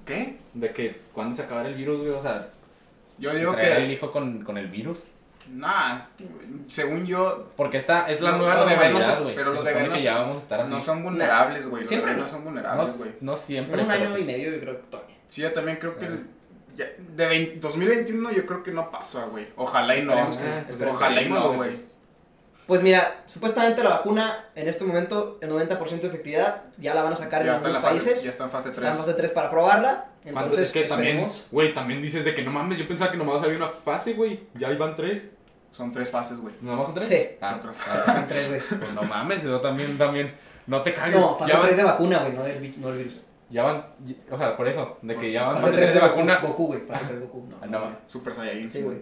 ¿Qué? De que cuando se acabara el virus, güey, o sea, Yo digo que, hijo con, con el virus. Nah, según yo, Porque esta es la No, nueva normalidad, güey. pero Se los no ya vamos a estar así. no son vulnerables, güey. Los Siempre no. no son vulnerables, güey. no siempre. Un pero año y pues- medio, yo creo que todavía. Sí, yo también creo que el- ya- de 20 2021 yo creo que no pasa, güey. Ojalá y no. Que- Ojalá y no, güey. pues, Pues mira, supuestamente la vacuna en este momento, el 90% de efectividad, ya la van a sacar en Ya en algunos fase, países. ya está en fase Está en 3. fase 3 para probarla. Entonces, es que también, esperemos. güey, también dices de que no mames, yo pensaba que nomás había una fase, güey. Ya iban tres. Son tres fases, güey. ¿No vamos a tres? Sí. Ah, Son tres ah, Son tres, güey. pues no mames, eso también, también. No te cagues. No, fase ya, 3 van, de vacuna, güey, no del, vi- no del virus. ya van, o sea, por eso, de que ya van Fase fase 3 tres de vacuna. Goku, güey. Fase 3 Goku. No, Ah, no. Super Saiyajin. Sí, güey.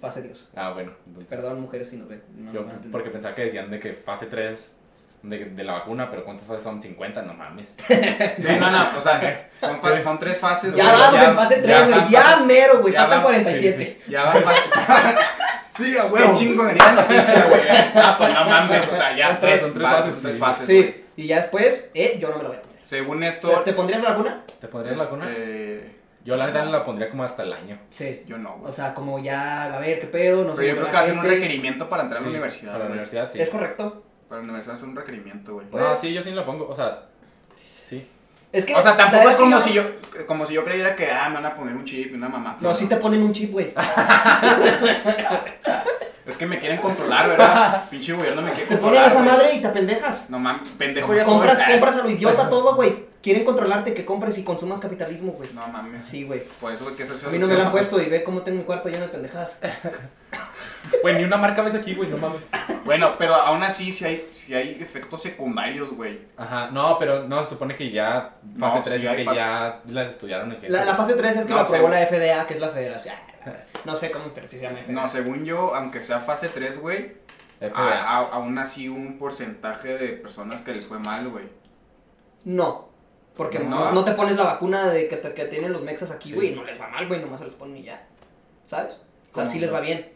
Fase Dios. Ah, bueno. entonces- Perdón, mujeres, si nos ven. No, Yo, porque pensaba que decían de que fase 3 de, de la vacuna, pero ¿cuántas fases son? 50, no mames. Sí, no, no, o sea, son, fa- son tres fases, Ya güey. vamos en fase 3, güey. Ya fase- mero, güey. ya Faltan van- 47. Ya van Sí, a Qué chingonería de noticia, güey. Ah, pues no mames, o sea, ya Son tres, son tres fases, Son tres sí. fases, güey. Sí. Y ya después, eh, yo no me la voy a poner. Según O sea, esto, ¿Te pondrías la vacuna? ¿Te pondrías la vacuna? este, Yo la neta la pondría como hasta el año. Sí. Yo no, O güey. sea, como ya, a ver, ¿qué pedo? No sé. Pero yo creo que va a ser un requerimiento para entrar a la Sí, universidad. Para la güey. universidad, sí. Es correcto. Para la universidad va a ser un requerimiento, güey. Pues- No, sí, yo sí lo pongo. O sea, sí. Es que. O sea, tampoco es como que si yo, como si yo creyera que, ah, me van a poner un chip y una mamá. No, sí te ponen un chip, güey. Es que me quieren controlar, ¿verdad? Pinche gobierno me quiere Te controlar. ponen esa güey. madre y te apendejas. No mames, pendejo ya Compras, compras a lo idiota todo, güey. Quieren controlarte que compres y consumas capitalismo, güey. No mames. Sí, güey. Por eso hay que hacerse A mí no me lo han puesto y ve cómo tengo un cuarto lleno de pendejadas. Güey, ni una marca ves aquí, güey, no mames. Bueno, pero aún así, si hay, si hay efectos secundarios, güey. Ajá, no, pero no, se supone que ya fase No, 3 sí es hay que fase- ya las estudiaron en La, la fase 3 es que No, lo aprobó sí. la FDA, que es la federación. No sé cómo, pero sí se llama FDA. No, según yo, aunque sea fase 3, güey, a- FDA. a- aún así un porcentaje de personas que les fue mal, güey. No. Porque no, No. no te pones la vacuna de que, te- que tienen los mexas aquí, Sí. güey, y no les va mal, güey, nomás se los ponen y ya. ¿Sabes? O sea, ¿Cómo? sí les va bien.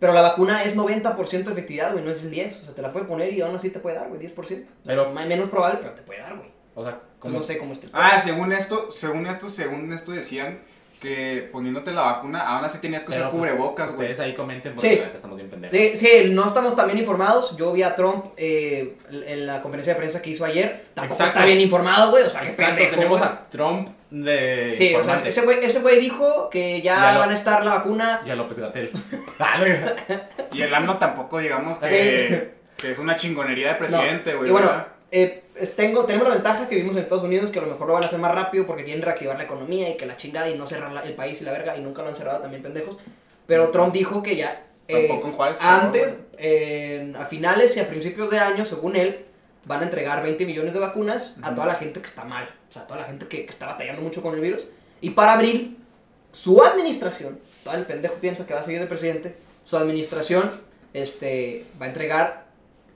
Pero la vacuna es 90% de efectividad, güey, no es el 10. O sea, te la puede poner y aún así te puede dar, güey, 10%. O sea, Pero- es menos probable, pero te puede dar, güey. O sea, no sé cómo esté. Ah, según esto, según esto, según esto decían que poniéndote la vacuna, aún así tenías que usar pues, cubrebocas, güey. Ustedes ahí comenten porque Sí. estamos bien pendejos. Sí, sí, no estamos tan bien informados. Yo vi a Trump eh, en la conferencia de prensa que hizo ayer. Tampoco Exacto. está bien informado, güey. O sea, que Exacto, pendejo, tenemos güey. a Trump de Sí, o sea, ese güey, ese güey dijo que ya, Ya lo- van a estar la vacuna. Y a López Gatel. Y el AMLO tampoco, digamos, que, que es una chingonería de presidente, No, güey. Y bueno, eh, tengo, tenemos la ventaja que vivimos en Estados Unidos, que a lo mejor lo van a hacer más rápido porque quieren reactivar la economía y que la chingada y no cerrar la- el país y la verga, y nunca lo han cerrado también pendejos. Pero Trump dijo que ya eh, Tampoco en Juárez antes, eh, a finales y a principios de año, según él, van a entregar 20 millones de vacunas a toda la gente que está mal, o sea, a toda la gente que, que está batallando mucho con el virus. Y para abril, su administración, todo el pendejo piensa que va a seguir de presidente, su administración este, va a entregar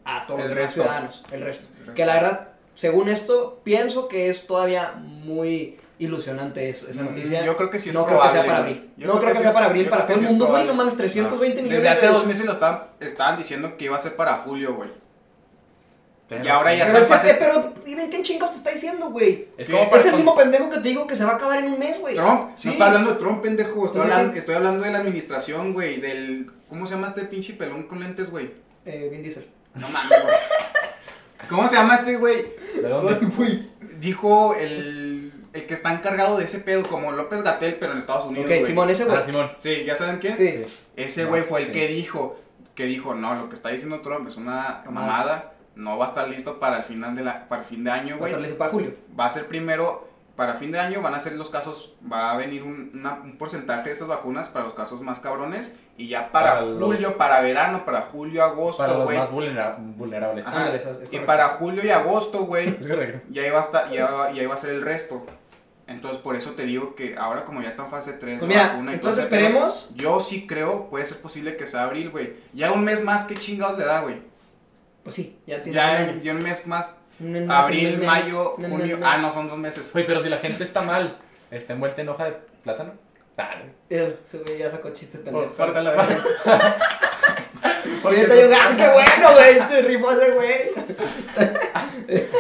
a todos El los demás resto. ciudadanos, el resto. El resto. Que la verdad, según esto, pienso que es todavía muy ilusionante eso- esa Mm, noticia. yo creo que sí es no creo que sea probable, para abril. Yo no creo creo que sea para abril para todo el mundo, güey. No probable. mames, 320 millones. Desde hace de- dos meses lo estaban, estaban diciendo que iba a ser para julio, güey. Pero- Y ahora ya Pero, está ese, pero dime qué chingados te está diciendo, güey. Es Sí, como es para Es el con- mismo pendejo que te digo que se va a acabar en un mes, güey. Trump, Sí. no está hablando de Trump, pendejo. Estoy, Entonces, hablando, estoy hablando de la administración, güey. Del. ¿Cómo se llama este pinche pelón con lentes, güey? Eh, Vin Diesel. No mames, güey. ¿Cómo se llama este, güey? Dijo el. El que está encargado de ese pedo, como López Gatel, pero en Estados Unidos. Ok. Simón, ese güey. Ah, Simón. Sí, ¿ya saben quién? Sí. Ese No, güey fue el sí. que dijo. Que dijo, no, lo que está diciendo Trump es una Mamada. No va a estar listo para el final de la, para el fin de año, Va a güey. estar listo para julio. va a ser primero, para fin de año van a ser los casos, va a venir un, una- un porcentaje de esas vacunas para los casos más cabrones y ya para, Para los- julio, para verano, para julio, Para agosto, los güey. más vulnera- vulnerables. Ajá. Ándale, eso es Y para julio y agosto, güey, Es correcto. ya iba a estar, ya, ya iba a ser el resto. Entonces por eso te digo que ahora como ya está en fase 3 Pues mira, entonces esperemos. Yo sí creo, puede ser posible que sea abril, güey. Ya un mes más, ¿qué chingados le da, güey? Pues sí, ya tiene Ya, un un mes más, Un mes más, abril, mes mayo, menos. junio. Ah, no, son dos meses. Oye, pero si la gente está mal, está envuelta en hoja de plátano. Ah, Mira, Ese güey ya sacó chistes Oh, pendejos. suéltala, güey. Ahorita yo, ah, qué bueno, güey. Se rifó ese güey.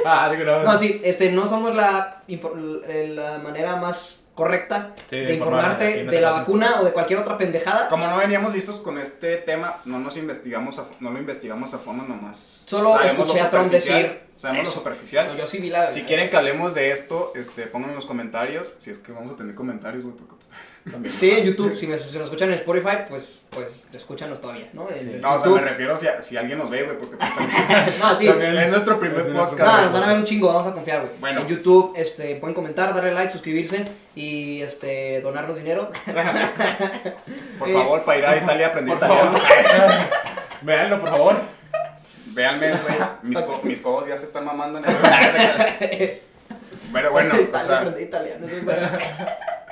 ah, no. No, sí, este, no somos la, la manera más correcta Sí, de informarte, no de la vacuna o de cualquier otra pendejada. Como no veníamos listos con este tema, no nos investigamos, a, no lo investigamos a fondo nomás. Solo escuché lo a Trump superficial, decir Sabemos lo eso. superficial. No, yo sí vi la. Si quieren que hablemos de esto, este, pónganlo en los comentarios. Si es que vamos a tener comentarios, güey. porque- También. Sí, en YouTube, si, me, si nos escuchan en Spotify, pues, pues escúchanos todavía, ¿no? En- Sí. en No, o sea, me refiero si, si alguien nos ve, güey. Porque pues, No, sí. También. es nuestro primer Es podcast. No, nos van a ver un chingo, vamos a confiar, güey. Bueno. En YouTube, este, pueden comentar, darle like, suscribirse y este, donarnos dinero. Por Eh, favor, para ir a Italia a aprender Por italiano. favor. Véanlo, por favor. Véanme, güey. Mis, co- mis codos ya se están mamando. en el- Pero bueno, o Italia, sea, italiano.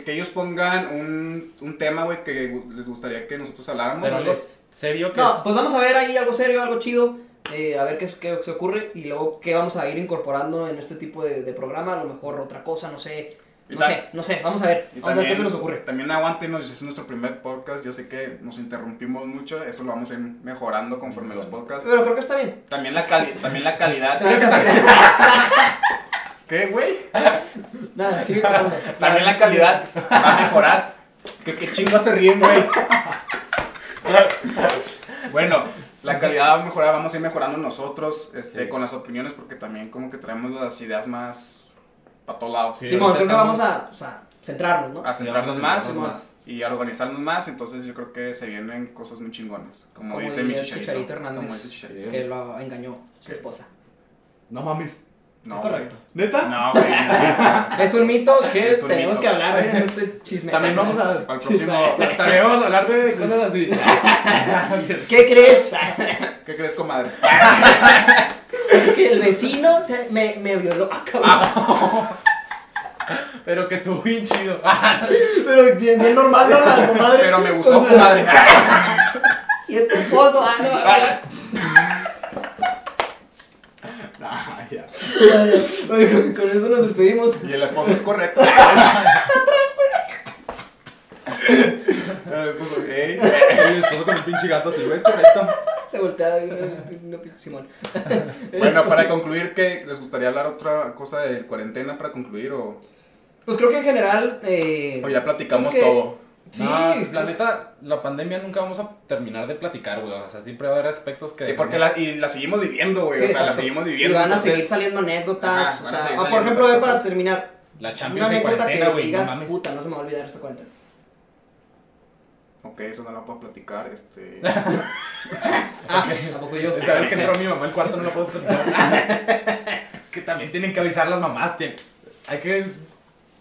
Que ellos pongan un, un tema, güey, que les gustaría que nosotros habláramos. Pero algo serio que No, es- pues vamos a ver ahí algo serio, algo chido. eh, a ver qué, es- qué se ocurre y luego qué vamos a ir incorporando en este tipo de, de programa. A lo mejor otra cosa, no sé. No tal- sé, no sé. Vamos a ver. Y Vamos a ver qué se nos ocurre. También aguántenos, es nuestro primer podcast. Yo sé que nos interrumpimos mucho, eso lo vamos a ir mejorando conforme los podcasts. Pero creo que está bien. También la, cali también la calidad. Que. ¿Qué, güey? Nada, sigue contando. También la calidad va a mejorar. ¿Qué, qué chingo se ríen, güey? bueno, la calidad va a mejorar, vamos a ir mejorando nosotros este, Sí. con las opiniones porque también como que traemos las ideas más para todos lados. Sí. Simón, creo que vamos a, o sea, centrarnos, ¿no? A centrarnos más centrarnos más. y a organizarnos más, entonces yo creo que se vienen cosas muy chingonas. Como, Como dice mi chicharito. Chicharito Hernández. Como dice Chicharito. Que lo engañó su Sí. esposa. No mames. No, es correcto. ¿Neta? No, güey. no. Es un mito que Es un tenemos mito. que hablar de este chisme. También vamos a... El próximo. También vamos a hablar de cosas así. ¿Qué crees? ¿Qué crees, comadre? que el vecino se- me, me violó. Ah, cabrón. Pero que estuvo bien chido. Pero bien, bien normal, ¿no? La comadre. Pero me gustó, comadre. Y este esposo, ah, no, ah, ya. ya, ya. Bueno, con, con eso nos despedimos. Y el esposo es correcto. El esposo, ey. Y después con el pinche gato así, güey, es correcto. Se voltea una, pinche Simón. Bueno, para concluir, ¿qué les gustaría hablar otra cosa de cuarentena para concluir o, Pues creo que en general. Eh, o ya platicamos que- todo? Sí, No, la neta, la pandemia nunca vamos a terminar de platicar, güey. O sea, siempre va a haber aspectos que. Y porque la, y la seguimos viviendo, güey. Sí, o sea, la seguimos Y viviendo. van a entonces- seguir saliendo anécdotas. Ajá, o van a sea, seguir o por saliendo ejemplo, a ver, para terminar. La Una Champions de anécdota que. No digas, mames. puta, no se me va a olvidar esa cuarentena. Ok, eso no lo puedo platicar. Este. Ah, ¿a poco yo? Sabes que entró mi mamá al cuarto, no lo puedo platicar. es que también tienen que avisar las mamás. tien- Hay que,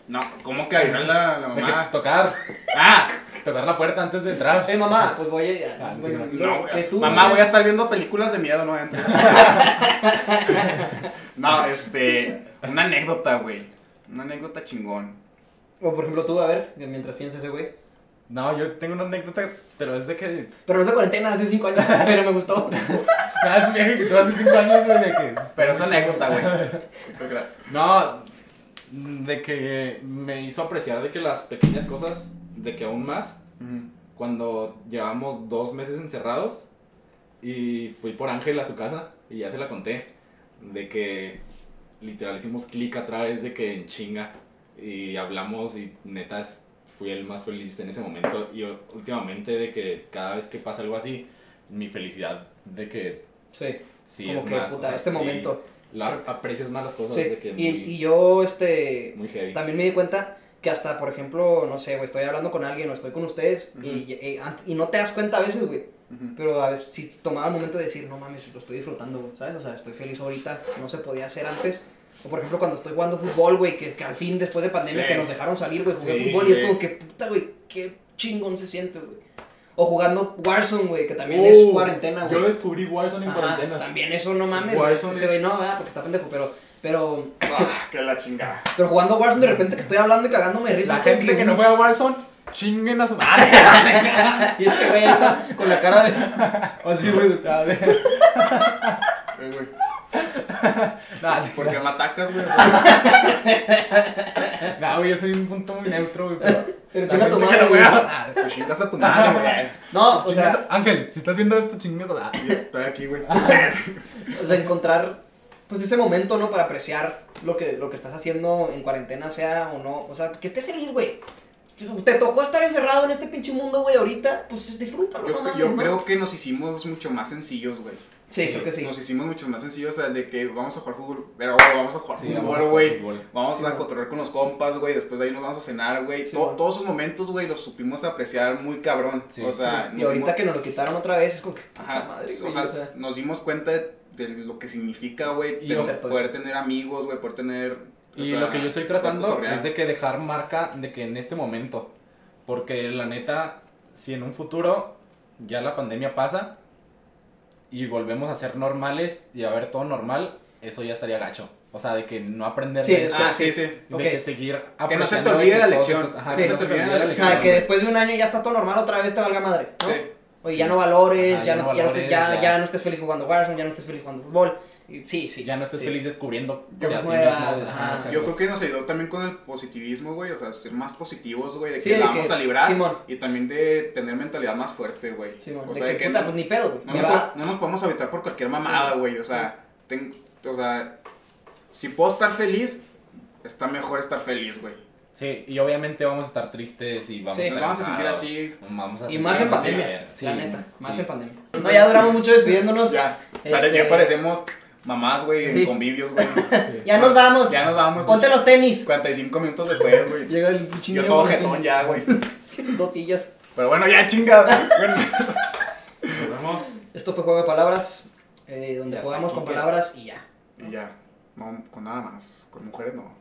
No, ¿cómo que avisar la, la que mamá? tocar, Ah, tocar la puerta antes de entrar. Eh, mamá, pues voy a. Ah, bueno, no, luego que tú. mamá, no voy a estar viendo películas de miedo, no entres. no, este. Una anécdota, güey. Una anécdota chingón. O por ejemplo, tú, a ver, mientras piensa ese güey. No, yo tengo una anécdota, pero es de que. Pero no es de cuarentena, hace cinco años, pero me gustó. Ah, es un viaje que hace 5 años, güey, de que. Pero es anécdota, güey. No, de que me hizo apreciar de que las pequeñas cosas, de que aún más, cuando llevamos dos meses encerrados y fui por Ángel a su casa y ya se la conté, de que literal hicimos clic a través de que en chinga y hablamos y netas fui el más feliz en ese momento y últimamente de que cada vez que pasa algo así, mi felicidad de que Sí. sí como es que, más, o puta, sea, este sí, momento. La- aprecias más las cosas Sí. de que Y, muy, y yo, este. muy heavy. También me di cuenta que hasta, por ejemplo, no sé, güey, estoy hablando con alguien o estoy con ustedes Ujú. y, y, y no te das cuenta a veces, güey. Pero a veces si tomaba el momento de decir, no mames, lo estoy disfrutando, güey, ¿sabes? O sea, estoy feliz ahorita, no se podía hacer antes. O por ejemplo, cuando estoy jugando fútbol, güey, que, que al fin, después de pandemia, Sí. que nos dejaron salir, güey, jugué Sí, fútbol y es como que, puta, güey, qué chingón se siente, güey. O jugando Warzone, güey, que también Uh, es cuarentena, güey. Yo descubrí Warzone en Ajá, cuarentena. También eso, no mames, Warzone es- güey no, ¿verdad? Porque está pendejo, pero, pero, Ah, que la chingada. pero jugando Warzone de repente que estoy hablando y cagándome de risa. La gente que no uff, juega Warzone, chinguen a su madre. Y ese güey está con la cara de... Así, güey. Nah, ¿Por qué me atacas, güey? nah, güey, yo soy un punto muy neutro, güey. Pero, chinga tu madre, güey. juega- Pues chingas a tu madre, güey. No, o Chingas sea, a- Ángel, si estás haciendo esto, chingas a. Yo Estoy aquí, güey. o sea, encontrar pues ese momento, ¿no? Para apreciar lo que, lo que estás haciendo en cuarentena, sea o no. O sea, que esté feliz, güey. Te tocó estar encerrado en este pinche mundo, güey, ahorita, pues disfrútalo, Yo, no mames, yo ¿no? creo que nos hicimos mucho más sencillos, güey. Sí, creo que sí. Nos hicimos mucho más sencillos, o sea, de que vamos a jugar fútbol. Pero vamos a jugar Sí, vamos fútbol, güey. Vamos Sí, a cotorrear con los compas, güey. Después de ahí nos vamos a cenar, güey. Sí, todos esos momentos, güey, los supimos apreciar muy cabrón. Sí, o sea, Y ahorita que nos lo quitaron otra vez, es como que puta Ajá, madre, o sea, o sea. nos dimos cuenta de, de lo que significa, güey, poder tener amigos, güey, poder tener... o Y sea, lo que yo estoy tratando es de que dejar marca de que en este momento. Porque la neta, si en un futuro ya la pandemia pasa y volvemos a ser normales y a ver todo normal, eso ya estaría gacho. O sea, de que no aprender Sí, de es esto, Ah, sí, sí. de que seguir Que no se te olvide la lección. ajá, Sí, que no se te olvide la O lección. sea, que después de un año ya está todo normal, otra vez te valga madre, ¿no? Sí. Oye, ya no valores, Ajá, ya, ya no, no ya, no estés, valores, ya, ya. ya no estés feliz jugando Warzone, ya no estés feliz jugando fútbol. Sí, sí. ya no estés sí. feliz descubriendo Cosas nuevas, mismo, ajá. ajá. Yo creo que nos ayudó también con el positivismo, güey, o sea, ser más positivos, güey, de que Sí, de la vamos que- a librar Simón. y también de tener mentalidad más fuerte, güey. Simón, o de sea, que, de que puta, no, pues ni pedo, güey. no Me nos, va- po- no nos podemos habitar por cualquier mamada, güey, o sea, ten- o sea, si puedo estar feliz, está mejor estar feliz, güey. Sí, y obviamente vamos a estar tristes y vamos Sí. a Nos vamos a sentir así. Vamos a Y más en así, pandemia, a ver, sí, la neta, más sí. en pandemia. No, ya duramos mucho despidiéndonos. Ya, Este- ya parecemos mamás, güey, Sí. en convivios, güey. Ya nos vamos. Ya nos vamos. Ponte los tenis. 45 minutos después, güey. Llega el Yo todo jetón ya, güey. Dos sillas. Pero bueno, ya chinga. Bueno, Nos vemos. Esto fue Juego de Palabras, eh, donde Ya jugamos con palabras y ya. y ya. No, con nada más. Con mujeres no.